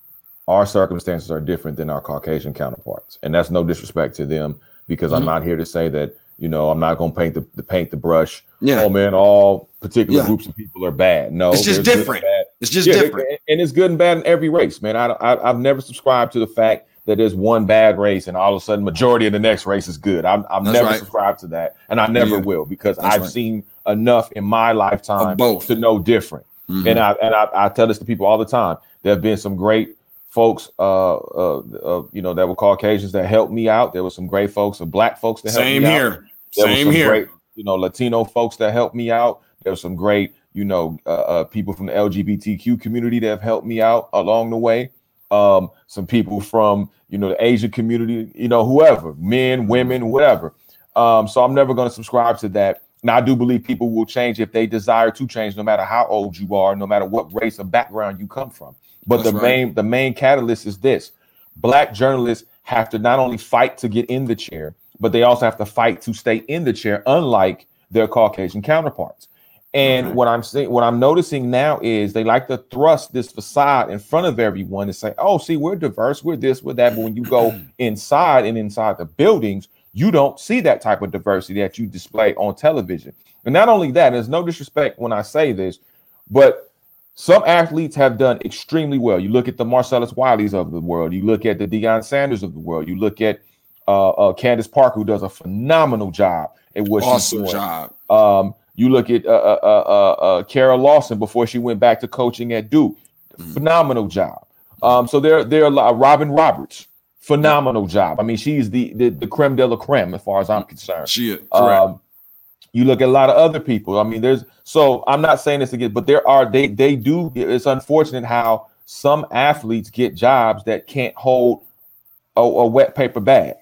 our circumstances are different than our Caucasian counterparts, and that's no disrespect to them because mm-hmm. I'm not here to say that you know I'm not going to paint the, the, paint the brush. Yeah. Oh man, all particular yeah. groups of people are bad. No, it's just different. It's just yeah, different, and it's good and bad in every race, man. I, I have never subscribed to the fact that there's one bad race and all of a sudden majority of the next race is good. I'm I've never right. subscribed to that, and I never yeah. will because That's I've right. seen enough in my lifetime both. to know different. Mm-hmm. And I and I, I tell this to people all the time. There have been some great folks, uh, uh, uh, you know, that were Caucasians that helped me out. There were some great folks, some black folks that helped Same me here. out. There Same here. Great, you know, Latino folks that helped me out. There were some great you know, uh, uh, people from the LGBTQ community that have helped me out along the way. Um, some people from, you know, the Asian community, you know, whoever, men, women, whatever. Um, so I'm never going to subscribe to that. Now, I do believe people will change if they desire to change, no matter how old you are, no matter what race or background you come from. But That's the right. main the main catalyst is this: black journalists have to not only fight to get in the chair, but they also have to fight to stay in the chair, unlike their Caucasian counterparts. And what I'm saying, what I'm noticing now is they like to thrust this facade in front of everyone and say, "Oh, see, we're diverse, we're this, we're that." But when you go (clears throat) inside and inside the buildings, you don't see that type of diversity that you display on television. And not only that, there's no disrespect when I say this, but some athletes have done extremely well. You look at the Marcellus Wileys of the world, you look at the Deion Sanders of the world, you look at uh, uh, Candace Parker, who does a phenomenal job at what awesome she's doing. job. Um, You look at uh, uh, uh, uh, Kara Lawson before she went back to coaching at Duke, mm-hmm. phenomenal job. Um, so there, there are Robin Roberts, phenomenal job. I mean, she's the, the the creme de la creme as far as I'm concerned. She is um, you look at a lot of other people. I mean, there's so I'm not saying this again, but there are they they do. It's unfortunate how some athletes get jobs that can't hold a, a wet paper bag.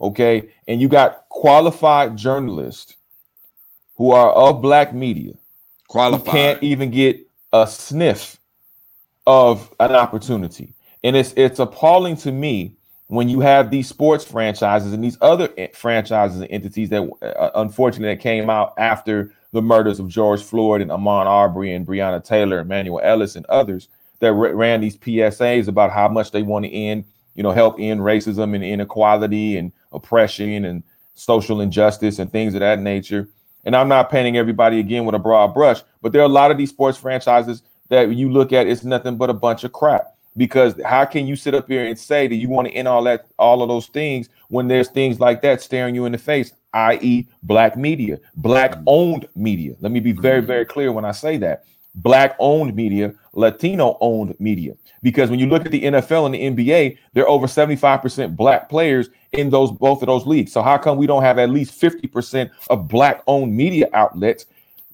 Okay, and you got qualified journalists who are of black media, qualified can't even get a sniff of an opportunity, and it's it's appalling to me when you have these sports franchises and these other franchises and entities that uh, unfortunately came out after the murders of George Floyd and Ahmaud Arbery and Breonna Taylor, Emmanuel Ellis, and others that ran these PSAs about how much they want to end, you know, help end racism and inequality and oppression and social injustice and things of that nature. And I'm not painting everybody again with a broad brush, but there are a lot of these sports franchises that you look at, it's nothing but a bunch of crap. Because how can you sit up here and say that you want to end all that all of those things when there's things like that staring you in the face i.e black media black owned media? Let me be very mm. very clear when i say that black owned media latino owned media because when you look at the nfl and the nba they're over 75% black players in those both of those leagues so how come we don't have at least 50% of black owned media outlets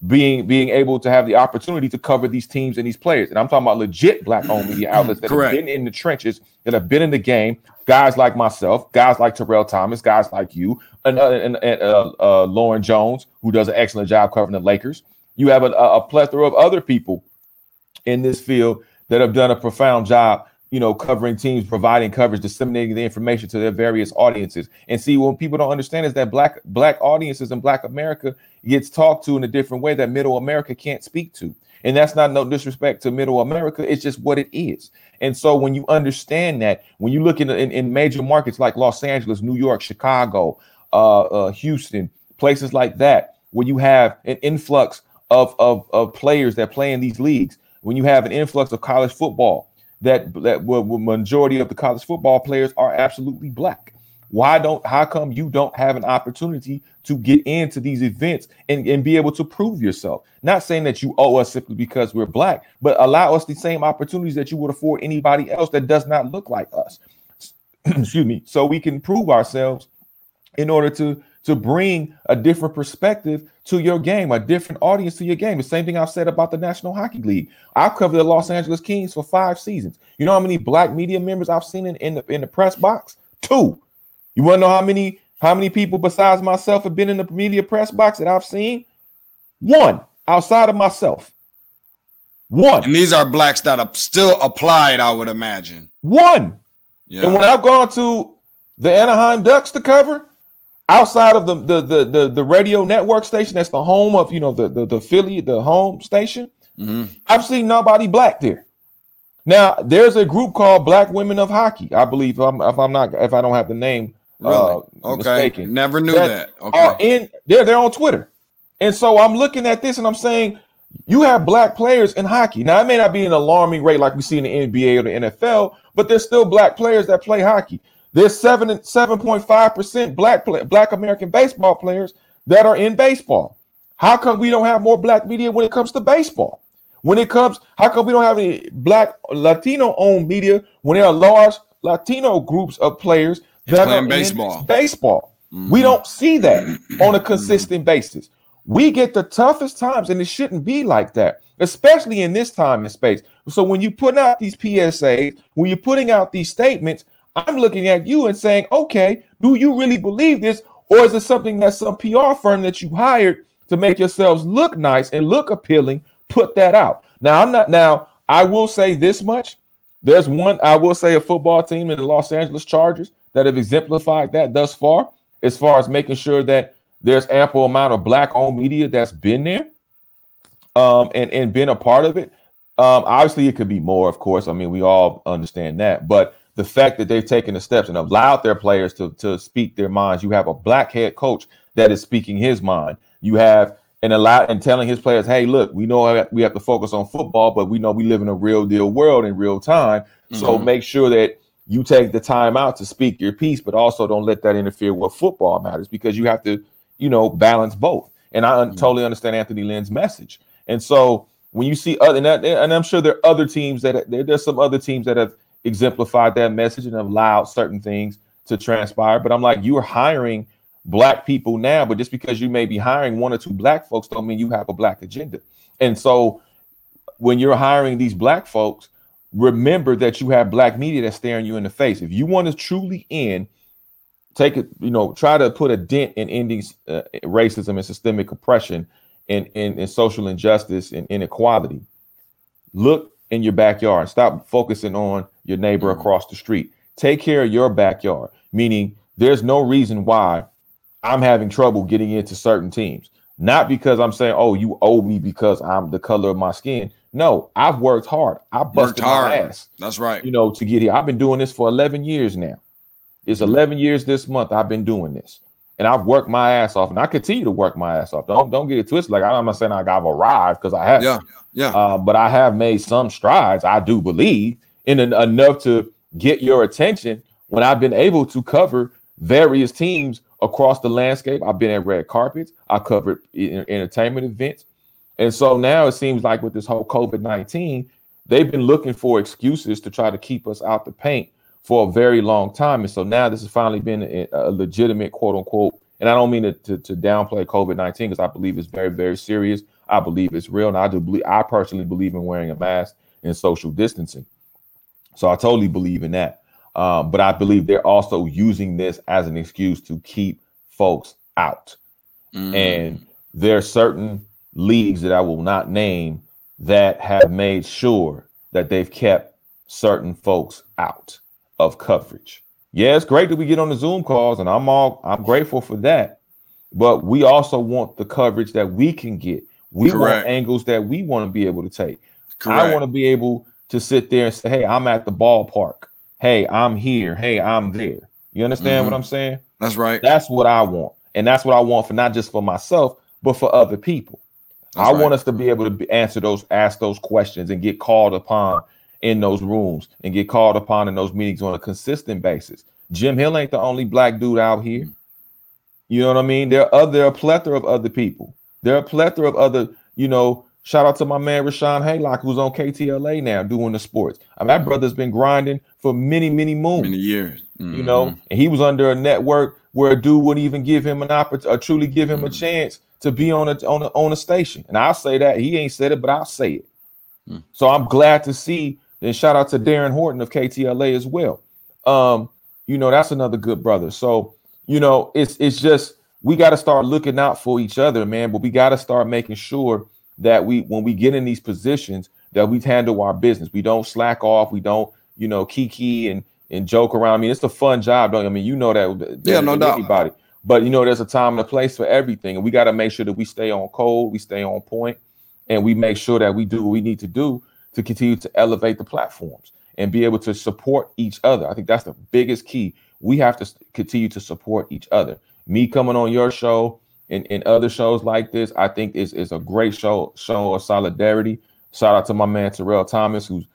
being being able to have the opportunity to cover these teams and these players. And I'm talking about legit black owned media (clears throat) outlets that Correct. have been in the trenches, that have been in the game. Guys like myself, guys like Terrell Thomas, guys like you, and, uh, and, and uh, uh, Lauren Jones, who does an excellent job covering the Lakers. You have a, a plethora of other people in this field that have done a profound job you know, covering teams, providing coverage, disseminating the information to their various audiences. And see, what people don't understand is that black black audiences in Black America gets talked to in a different way that Middle America can't speak to. And that's not no disrespect to Middle America. It's just what it is. And so when you understand that, when you look in, in, in major markets like Los Angeles, New York, Chicago, uh, uh, Houston, places like that, where you have an influx of, of, of players that play in these leagues, when you have an influx of college football, that that well, majority of the college football players are absolutely black. Why don't how come you don't have an opportunity to get into these events and, and be able to prove yourself? Not saying that you owe us simply because we're black, but allow us the same opportunities that you would afford anybody else that does not look like us. (clears throat) Excuse me, so we can prove ourselves in order to to bring a different perspective to your game, a different audience to your game. The same thing I've said about the National Hockey League. I've covered the Los Angeles Kings for five seasons. You know how many black media members I've seen in, in the in the press box? Two. You want to know how many how many people besides myself have been in the media press box that I've seen? One outside of myself. One. And these are blacks that are still applied, I would imagine. One. Yeah. And when I've gone to the Anaheim Ducks to cover, outside of the, the the the the, radio network station that's the home of you know the the, the affiliate the home station mm-hmm. i've seen nobody black there. Now there's a group called black women of hockey. I believe if i'm, if I'm not if i don't have the name really? uh, okay. mistaken, never knew that, that. okay. are in they're, they're on twitter. And so i'm looking at this and i'm saying you have black players in hockey. Now it may not be an alarming rate like we see in the nba or the nfl but there's still black players that play hockey there's seven seven point five percent black play, black American baseball players that are in baseball. How come we don't have more black media when it comes to baseball? When it comes, how come we don't have any black Latino owned media when there are large Latino groups of players that are baseball? baseball. Mm-hmm. We don't see that (clears throat) on a consistent basis. We get the toughest times, and it shouldn't be like that, especially in this time and space. So when you put out these PSAs, when you're putting out these statements, I'm looking at you and saying, okay, do you really believe this? Or is it something that some PR firm that you hired to make yourselves look nice and look appealing put that out? Now, I'm not, now, I will say this much. There's one, I will say, a football team in the Los Angeles Chargers that have exemplified that thus far, as far as making sure that there's ample amount of black owned media that's been there um, and, and been a part of it. Um, obviously, it could be more, of course. I mean, we all understand that. But the fact that they've taken the steps and allowed their players to, to speak their minds. You have a black head coach that is speaking his mind. You have and allow and telling his players, hey, look, we know we have to focus on football, but we know we live in a real deal world in real time. Mm-hmm. So make sure that you take the time out to speak your piece, but also don't let that interfere with football matters because you have to, you know, balance both. And I mm-hmm. totally understand Anthony Lynn's message. And so when you see other, and, that, and I'm sure there are other teams that there's some other teams that have exemplified that message and allowed certain things to transpire. But I'm like, you are hiring black people now, but just because you may be hiring one or two black folks don't mean you have a black agenda. And so when you're hiring these black folks, remember that you have black media that's staring you in the face. If you want to truly end, take it, you know, try to put a dent in ending uh, racism and systemic oppression and, and, and social injustice and inequality. Look in your backyard. Stop focusing on your neighbor mm-hmm. across the street. Take care of your backyard, meaning there's no reason why I'm having trouble getting into certain teams. Not because I'm saying, oh, you owe me because I'm the color of my skin. No, I've worked hard. I busted hard. my ass. That's right. You know, to get here. I've been doing this for 11 years now. It's 11 years this month I've been doing this. And I've worked my ass off and I continue to work my ass off. Don't don't get it twisted. Like I'm not saying like I've arrived because I have. Yeah. Yeah. Uh, but I have made some strides, I do believe, in an, enough to get your attention when I've been able to cover various teams across the landscape. I've been at red carpets. I covered entertainment events. And so now it seems like with this whole COVID 19, they've been looking for excuses to try to keep us out the paint for a very long time. And so now this has finally been a, a legitimate quote unquote. And I don't mean to, to, to downplay COVID 19 because I believe it's very, very serious. I believe it's real. And I do believe, I personally believe in wearing a mask and social distancing. So I totally believe in that. Um, but I believe they're also using this as an excuse to keep folks out. Mm. And there are certain leagues that I will not name that have made sure that they've kept certain folks out of coverage. Yeah, it's great that we get on the Zoom calls, and I'm all I'm grateful for that. But we also want the coverage that we can get. We Correct. want angles that we want to be able to take. Correct. I want to be able to sit there and say, "Hey, I'm at the ballpark hey, I'm here, hey, I'm there. You understand mm-hmm. what I'm saying? That's right. That's what I want. And that's what I want for not just for myself, but for other people. That's I right. want us to be able to answer those, ask those questions and get called upon in those rooms and get called upon in those meetings on a consistent basis. Jim Hill ain't the only black dude out here. You know what I mean? There are other, there are a plethora of other people. There are a plethora of other, you know, Shout out to my man Rashawn Haylock, who's on KTLA now doing the sports. I mean, that brother's been grinding for many, many moons, many years. Mm-hmm. You know, and he was under a network where a dude wouldn't even give him an opportunity, or truly give him mm-hmm. a chance to be on a on a on a station. And I'll say that he ain't said it, but I'll say it. Mm-hmm. So I'm glad to see. And shout out to Darren Horton of KTLA as well. Um, you know, that's another good brother. So you know, it's it's just we got to start looking out for each other, man. But we got to start making sure that we when we get in these positions that we handle our business. We don't slack off. We don't, you know, kiki and and joke around. I mean, it's a fun job, don't you? I mean, you know that. Yeah, no doubt. Everybody. But you know, there's a time and a place for everything, and we got to make sure that we stay on code, we stay on point, and we make sure that we do what we need to do to continue to elevate the platforms and be able to support each other. I think that's the biggest key. We have to continue to support each other. Me coming on your show, and, in other shows like this. I think is is a great show show of solidarity. Shout out to my man Terrell Thomas, who's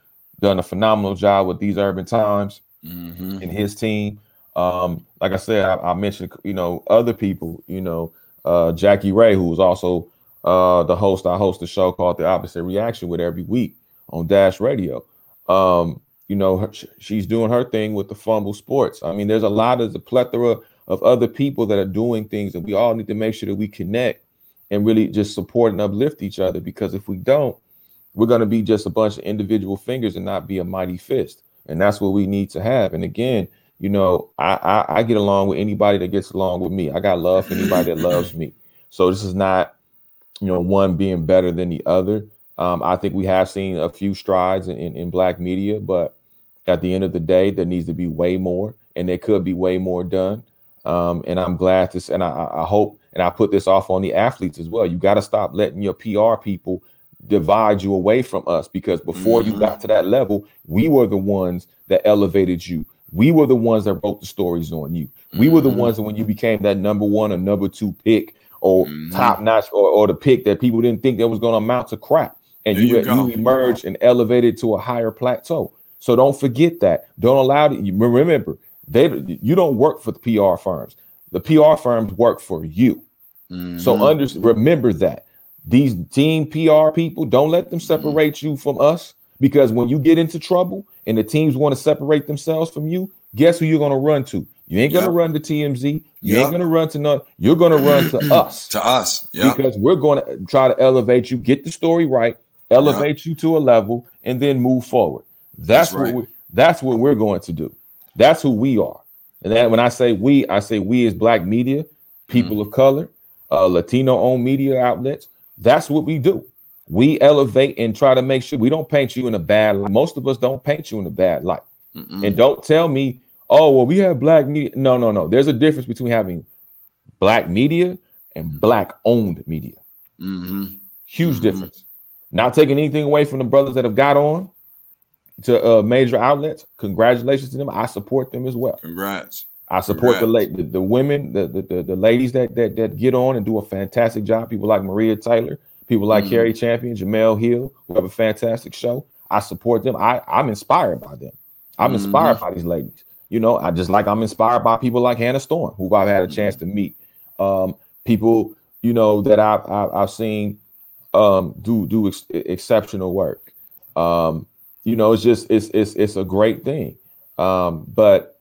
done a phenomenal job with these urban times mm-hmm. and his team. Um, like I said, I, I, mentioned you know other people, you know uh, Jackie Ray, who's also uh, the host. I host a show called The Opposite Reaction with every week on Dash Radio. Um, you know, her, she's doing her thing with the Fumble Sports. I mean, there's a lot of the plethora of other people that are doing things, and we all need to make sure that we connect and really just support and uplift each other. Because if we don't, we're going to be just a bunch of individual fingers and not be a mighty fist. And that's what we need to have. And again, you know, I, I, I get along with anybody that gets along with me. I got love for anybody that loves me. So this is not, you know, one being better than the other. Um, I think we have seen a few strides in, in, in black media, but at the end of the day, there needs to be way more, and there could be way more done. Um, and I'm glad to, and I, I hope, and I put this off on the athletes as well. You got to stop letting your PR people divide you away from us because before mm-hmm. you got to that level, we were the ones that elevated you. We were the ones that wrote the stories on you. We were the mm-hmm. ones that when you became that number one or number two pick or mm-hmm. top notch or, or the pick that people didn't think that was going to amount to crap. And you, you, you emerged and elevated to a higher plateau. So don't forget that. Don't allow it. Remember, they you don't work for the PR firms. The PR firms work for you. Mm-hmm. So under, remember that these team PR people don't let them separate mm-hmm. you from us because when you get into trouble and the teams want to separate themselves from you, guess who you're going to run to? You ain't going to yep. run to TMZ. You yep. ain't going to run to none. You're going to run to (clears throat) us. to us. Yeah. Because we're going to try to elevate you, get the story right, elevate yep. you to a level, and then move forward. That's, that's what right. we, that's what we're going to do. That's who we are. And that when I say we, I say we as black media, people mm-hmm. of color, uh, Latino owned media outlets. That's what we do. We elevate and try to make sure we don't paint you in a bad light. Most of us don't paint you in a bad light. Mm-mm. And don't tell me, oh, well, we have black media. No, no, no. There's a difference between having black media and black owned media. Mm-hmm. Huge mm-hmm. difference. Not taking anything away from the brothers that have got on to uh, major outlets. Congratulations to them. I support them as well. Congrats. I support Congrats. the, the the women, the, the the ladies that that that get on and do a fantastic job. People like Maria Taylor, people like mm. Cari Champion, Jemele Hill, who have a fantastic show. I support them. I I'm inspired by them. I'm mm-hmm. inspired by these ladies. You know, I just like I'm inspired by people like Hannah Storm, who I've had a chance to meet. Um, people, you know, that I've I've, I've seen um, do do ex- exceptional work. Um, you know, it's just it's it's it's a great thing. Um, but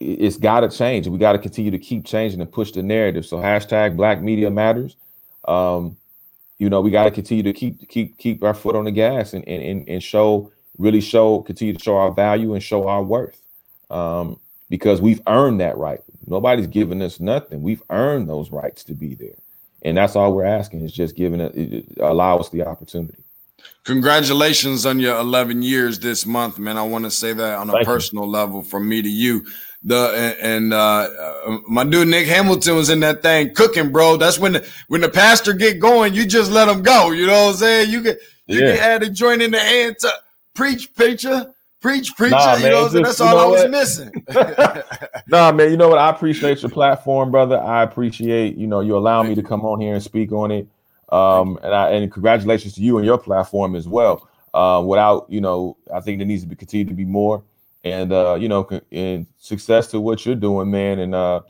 it's got to change. We got to continue to keep changing and push the narrative. So hashtag Black Media Matters. Um, you know, we got to continue to keep keep keep our foot on the gas and and and show really show continue to show our value and show our worth. Um, because we've earned that right. Nobody's giving us nothing. We've earned those rights to be there, and that's all we're asking is just giving it, allow us the opportunity. Congratulations on your 11 years this month, man. I want to say that on a Thank personal you. level from me to you. The and uh, uh, my dude Nick Hamilton was in that thing cooking, bro. That's when the, when the pastor get going, you just let him go. You know what I'm saying? You get you yeah. add a joint in the hand to preach, preacher. Preach, preacher. Nah, you know, just, that's all I was what? missing. (laughs) (laughs) nah, man. You know what? I appreciate your platform, brother. I appreciate you know you allow me to come on here and speak on it. Um, and I and congratulations to you and your platform as well. Uh, without you know, I think there needs to be continue to be more, and uh, you know, and success to what you're doing, man. And uh,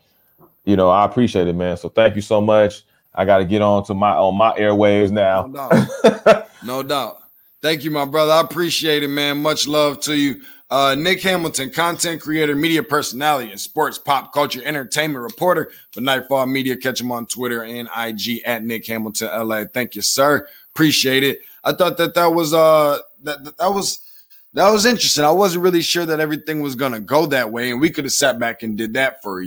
you know, I appreciate it, man. So thank you so much. I got to get on to my on my airwaves now. No doubt. (laughs) no doubt. Thank you, my brother. I appreciate it, man. Much love to you. Uh, Nick Hamilton, content creator, media personality, and sports pop culture entertainment reporter for Nightfall Media. Catch him on Twitter and IG at Nick Hamilton LA. Thank you, sir. Appreciate it. I thought that that was uh that that was that was interesting. I wasn't really sure that everything was gonna go that way, and we could have sat back and did that for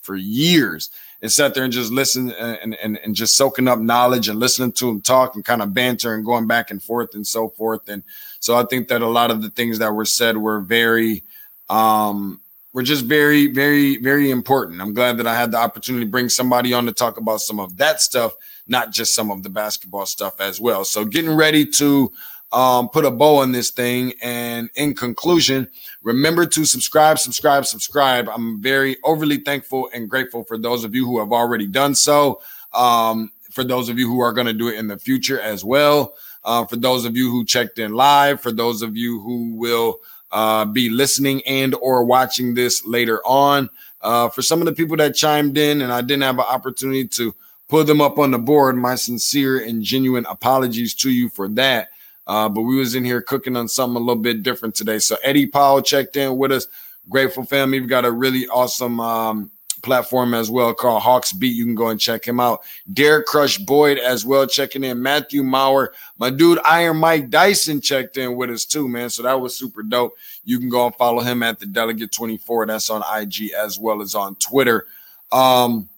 for years and sat there and just listen and, and, and just soaking up knowledge and listening to him talk and kind of banter and going back and forth and so forth. And so I think that a lot of the things that were said were very, um, were just very, very, very important. I'm glad that I had the opportunity to bring somebody on to talk about some of that stuff, not just some of the basketball stuff as well. So getting ready to um, put a bow on this thing. And in conclusion, remember to subscribe, subscribe, subscribe. I'm very overly thankful and grateful for those of you who have already done so. Um, for those of you who are going to do it in the future as well. Uh, for those of you who checked in live, for those of you who will uh, be listening and or watching this later on. Uh, for some of the people that chimed in and I didn't have an opportunity to put them up on the board, my sincere and genuine apologies to you for that. Uh, but we was in here cooking on something a little bit different today. So Eddie Powell checked in with us. Grateful family. We've got a really awesome um, platform as well called Hawks Beat. You can go and check him out. Dare Crush Boyd as well checking in. Matthew Maurer, my dude Iron Mike Dyson checked in with us too, man. So that was super dope. You can go and follow him at the Delegate 24. That's on IG as well as on Twitter. Um,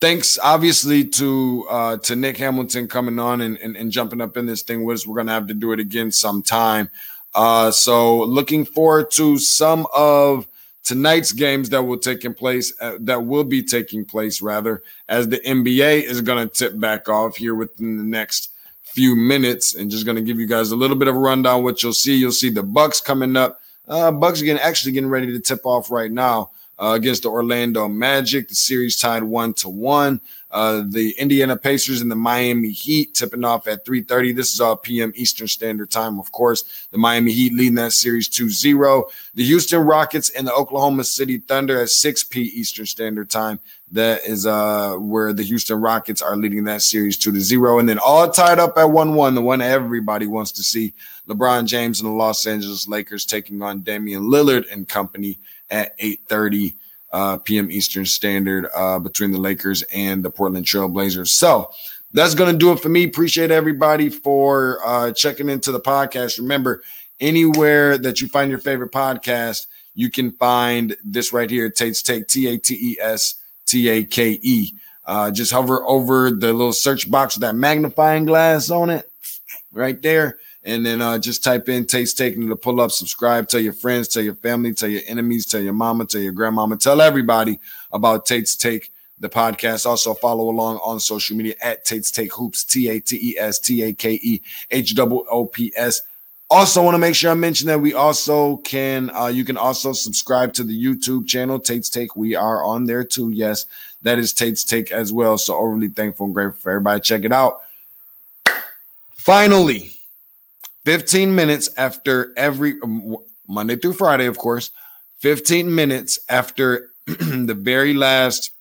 thanks obviously to uh to Nick Hamilton coming on and, and, and jumping up in this thing with us. We're gonna have to do it again sometime. Uh so looking forward to some of tonight's games that will taking place uh, that will be taking place rather as the NBA is gonna tip back off here within the next few minutes and just gonna give you guys a little bit of a rundown what you'll see. You'll see the Bucks coming up. Uh Bucks again actually getting ready to tip off right now. Uh, against the Orlando Magic. The series tied one to one. Uh, the Indiana Pacers and the Miami Heat tipping off at 3:30. This is all PM Eastern Standard Time, of course. The Miami Heat leading that series 2-0. The Houston Rockets and the Oklahoma City Thunder at 6 p Eastern Standard Time. That is uh where the Houston Rockets are leading that series 2 to 0 and then all tied up at 1-1, the one everybody wants to see. LeBron James and the Los Angeles Lakers taking on Damian Lillard and company at 8:30 uh, p.m. Eastern Standard uh, between the Lakers and the Portland Trailblazers. So that's going to do it for me. Appreciate everybody for uh, checking into the podcast. Remember, anywhere that you find your favorite podcast, you can find this right here. Tate's Take, T A T E S T A K E. Uh, just hover over the little search box with that magnifying glass on it right there and then uh, just type in Tate's Taking to pull up, subscribe, tell your friends, tell your family, tell your enemies, tell your mama, tell your grandmama, tell everybody about Tate's Take, the podcast. Also follow along on social media at Tate's Take Hoops, T A T E S T A K E H O O P S. Also, want to make sure I mention that we also can, uh, you can also subscribe to the YouTube channel, Tate's Take. We are on there too. Yes, that is Tate's Take as well. So, overly thankful and grateful for everybody. Check it out. Finally, 15 minutes after every um, Monday through Friday, of course, 15 minutes after (clears throat) the very last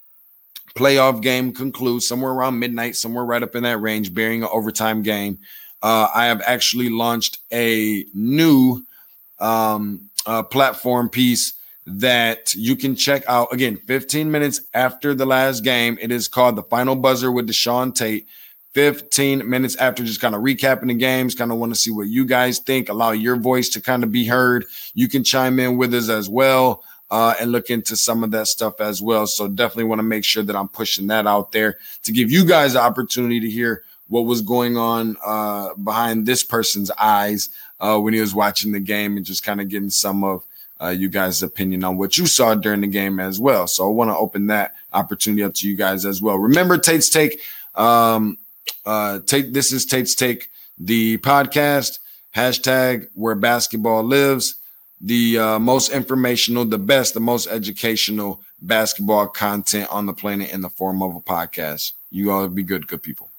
playoff game concludes, somewhere around midnight, somewhere right up in that range, bearing an overtime game. Uh, I have actually launched a new um, uh, platform piece that you can check out again 15 minutes after the last game. It is called The Final Buzzer with Deshaun Tate. 15 minutes after just kind of recapping the games. Kind of want to see what you guys think, allow your voice to kind of be heard. You can chime in with us as well. Uh, and look into some of that stuff as well. So definitely want to make sure that I'm pushing that out there to give you guys the opportunity to hear what was going on uh, behind this person's eyes uh, when he was watching the game and just kind of getting some of uh, you guys' opinion on what you saw during the game as well. So I want to open that opportunity up to you guys as well. Remember, Tate's Take. Um, uh, take this is Tate's Take, the podcast hashtag where basketball lives, the uh, most informational, the best, the most educational basketball content on the planet in the form of a podcast. You all be good, good people.